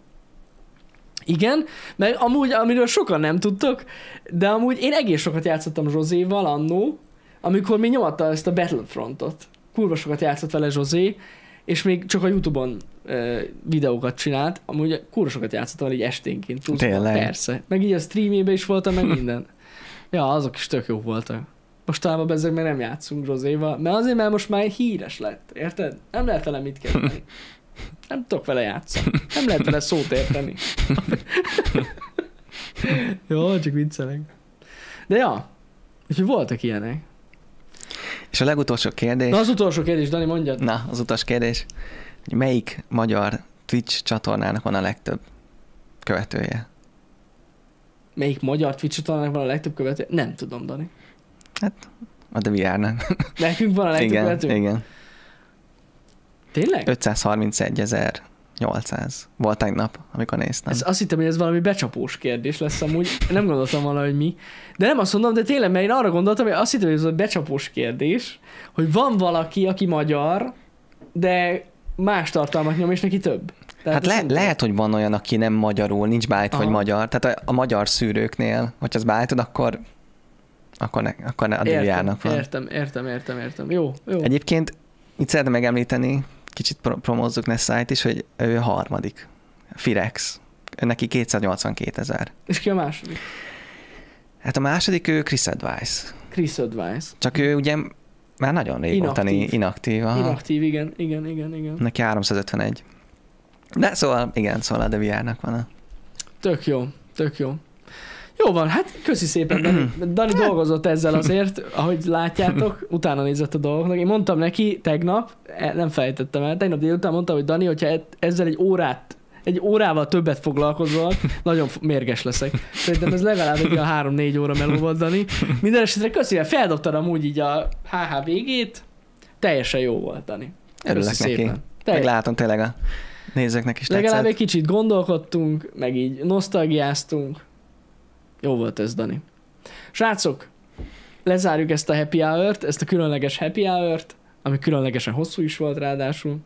Igen, meg amúgy, amiről sokan nem tudtok, de amúgy én egész sokat játszottam Zsozéval annó, amikor mi nyomatta ezt a Battlefrontot. Kurva sokat játszott vele Zsozé, és még csak a Youtube-on ö, videókat csinált, amúgy kurva sokat játszottam így esténként. Plusz, Tényleg? Persze. Meg így a streamébe is voltam, meg minden. Ja, azok is tök jó voltak. Mostanában ezek meg nem játszunk Zsozéval, mert azért, mert most már híres lett, érted? Nem lehet vele mit kezdeni. Nem tudok vele játszani. Nem lehet vele szót érteni. Jó, csak viccelek. De ja, úgyhogy voltak ilyenek. És a legutolsó kérdés, Na az utolsó kérdés, Dani, mondjad. na, az utolsó kérdés, hogy melyik magyar Twitch csatornának van a legtöbb követője? Melyik magyar Twitch csatornának van a legtöbb követő? Nem tudom, Dani. A The VR-nak. Nekünk van a legtöbb Igen, követő? igen. Tényleg? 531.800 volt tegnap, amikor néztem. Ez, azt hittem, hogy ez valami becsapós kérdés lesz amúgy. Nem gondoltam volna, hogy mi. De nem azt mondom, de tényleg, mert én arra gondoltam, hogy azt hittem, hogy ez egy becsapós kérdés, hogy van valaki, aki magyar, de más tartalmat nyom, és neki több. Tehát Hát ezt le, lehet, hogy van olyan, aki nem magyarul, nincs beállítva, hogy magyar. Tehát a, a magyar szűrőknél, hogyha azt beállítod, akkor, akkor, ne, akkor ne a értem, van. értem, értem, értem, értem. Jó, jó. Egyébként itt szeretném megemlíteni, kicsit pro- promózzuk Nessait is, hogy ő harmadik. Firex. Neki 282 ezer. És ki a második? Hát a második ő Chris Advice. Chris Advice. Csak ő ugye már nagyon régóta Inaktív. inaktív. inaktív aha. Inaktív, igen, igen, igen, igen. Neki 351. De szóval, igen, szóval a DVR-nak van a... Tök jó, tök jó. Jó van, hát köszi szépen, Dani. Dani dolgozott ezzel azért, ahogy látjátok, utána nézett a dolgoknak. Én mondtam neki tegnap, e- nem fejtettem el, tegnap délután mondtam, hogy Dani, hogyha e- ezzel egy órát, egy órával többet foglalkozol, nagyon mérges leszek. Szerintem ez legalább egy olyan három-négy óra meló volt, Dani. Minden esetre mert feldobtad amúgy így a HH végét, teljesen jó volt, Dani. Örülök neki. szépen. Meg Teljes- látom tényleg a nézőknek is Legalább tetszett. egy kicsit gondolkodtunk, meg így nosztalgiáztunk. Jó volt ez, Dani. Srácok, lezárjuk ezt a happy hour-t, ezt a különleges happy hour-t, ami különlegesen hosszú is volt ráadásul.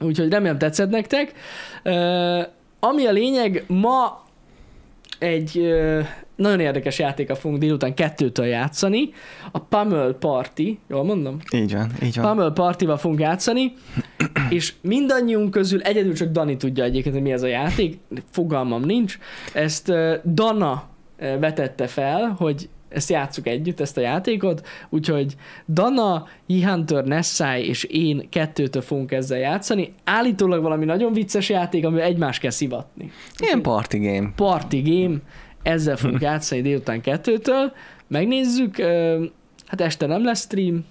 Úgyhogy remélem tetszett nektek. Uh, ami a lényeg, ma egy uh, nagyon érdekes játéka fogunk délután kettőtől játszani. A Pummel Party, jól mondom? Így van, így van. Pummel Partival fogunk játszani, és mindannyiunk közül egyedül csak Dani tudja egyébként, hogy mi ez a játék, fogalmam nincs. Ezt Dana vetette fel, hogy ezt játsszuk együtt, ezt a játékot, úgyhogy Dana, E-Hunter, Nessai és én kettőtől fogunk ezzel játszani. Állítólag valami nagyon vicces játék, amivel egymást kell szivatni. Ilyen party game. Party game, ezzel fogunk játszani délután kettőtől. Megnézzük, hát este nem lesz stream,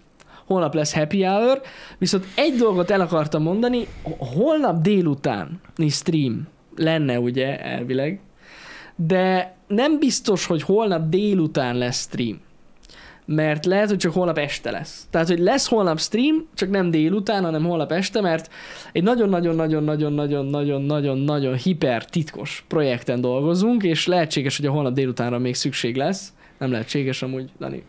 holnap lesz happy hour, viszont egy dolgot el akartam mondani, holnap délutáni stream lenne ugye elvileg, de nem biztos, hogy holnap délután lesz stream. Mert lehet, hogy csak holnap este lesz. Tehát, hogy lesz holnap stream, csak nem délután, hanem holnap este, mert egy nagyon-nagyon-nagyon-nagyon-nagyon-nagyon-nagyon hiper titkos projekten dolgozunk, és lehetséges, hogy a holnap délutánra még szükség lesz. Nem lehetséges, amúgy, Dani.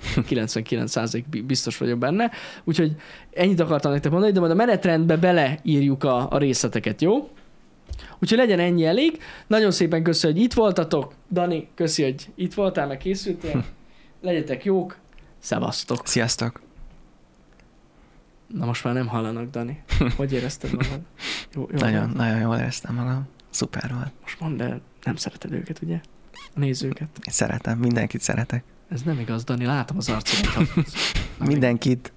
99% bi- biztos vagyok benne. Úgyhogy ennyit akartam nektek mondani, de majd a menetrendbe beleírjuk a, a részleteket, jó? Úgyhogy legyen ennyi elég. Nagyon szépen köszönöm, hogy itt voltatok. Dani, köszi, hogy itt voltál, meg készültél. Legyetek jók. Szevasztok. Sziasztok! Na most már nem hallanak, Dani. Hogy érezted magad? Jó, jó Nagyon, volt? nagyon jól éreztem magam. Szuper volt. Most mondd el, nem szereted őket, ugye? A nézőket. Én szeretem, mindenkit szeretek. Ez nem igaz, Dani, látom az arcodat. Mindenkit.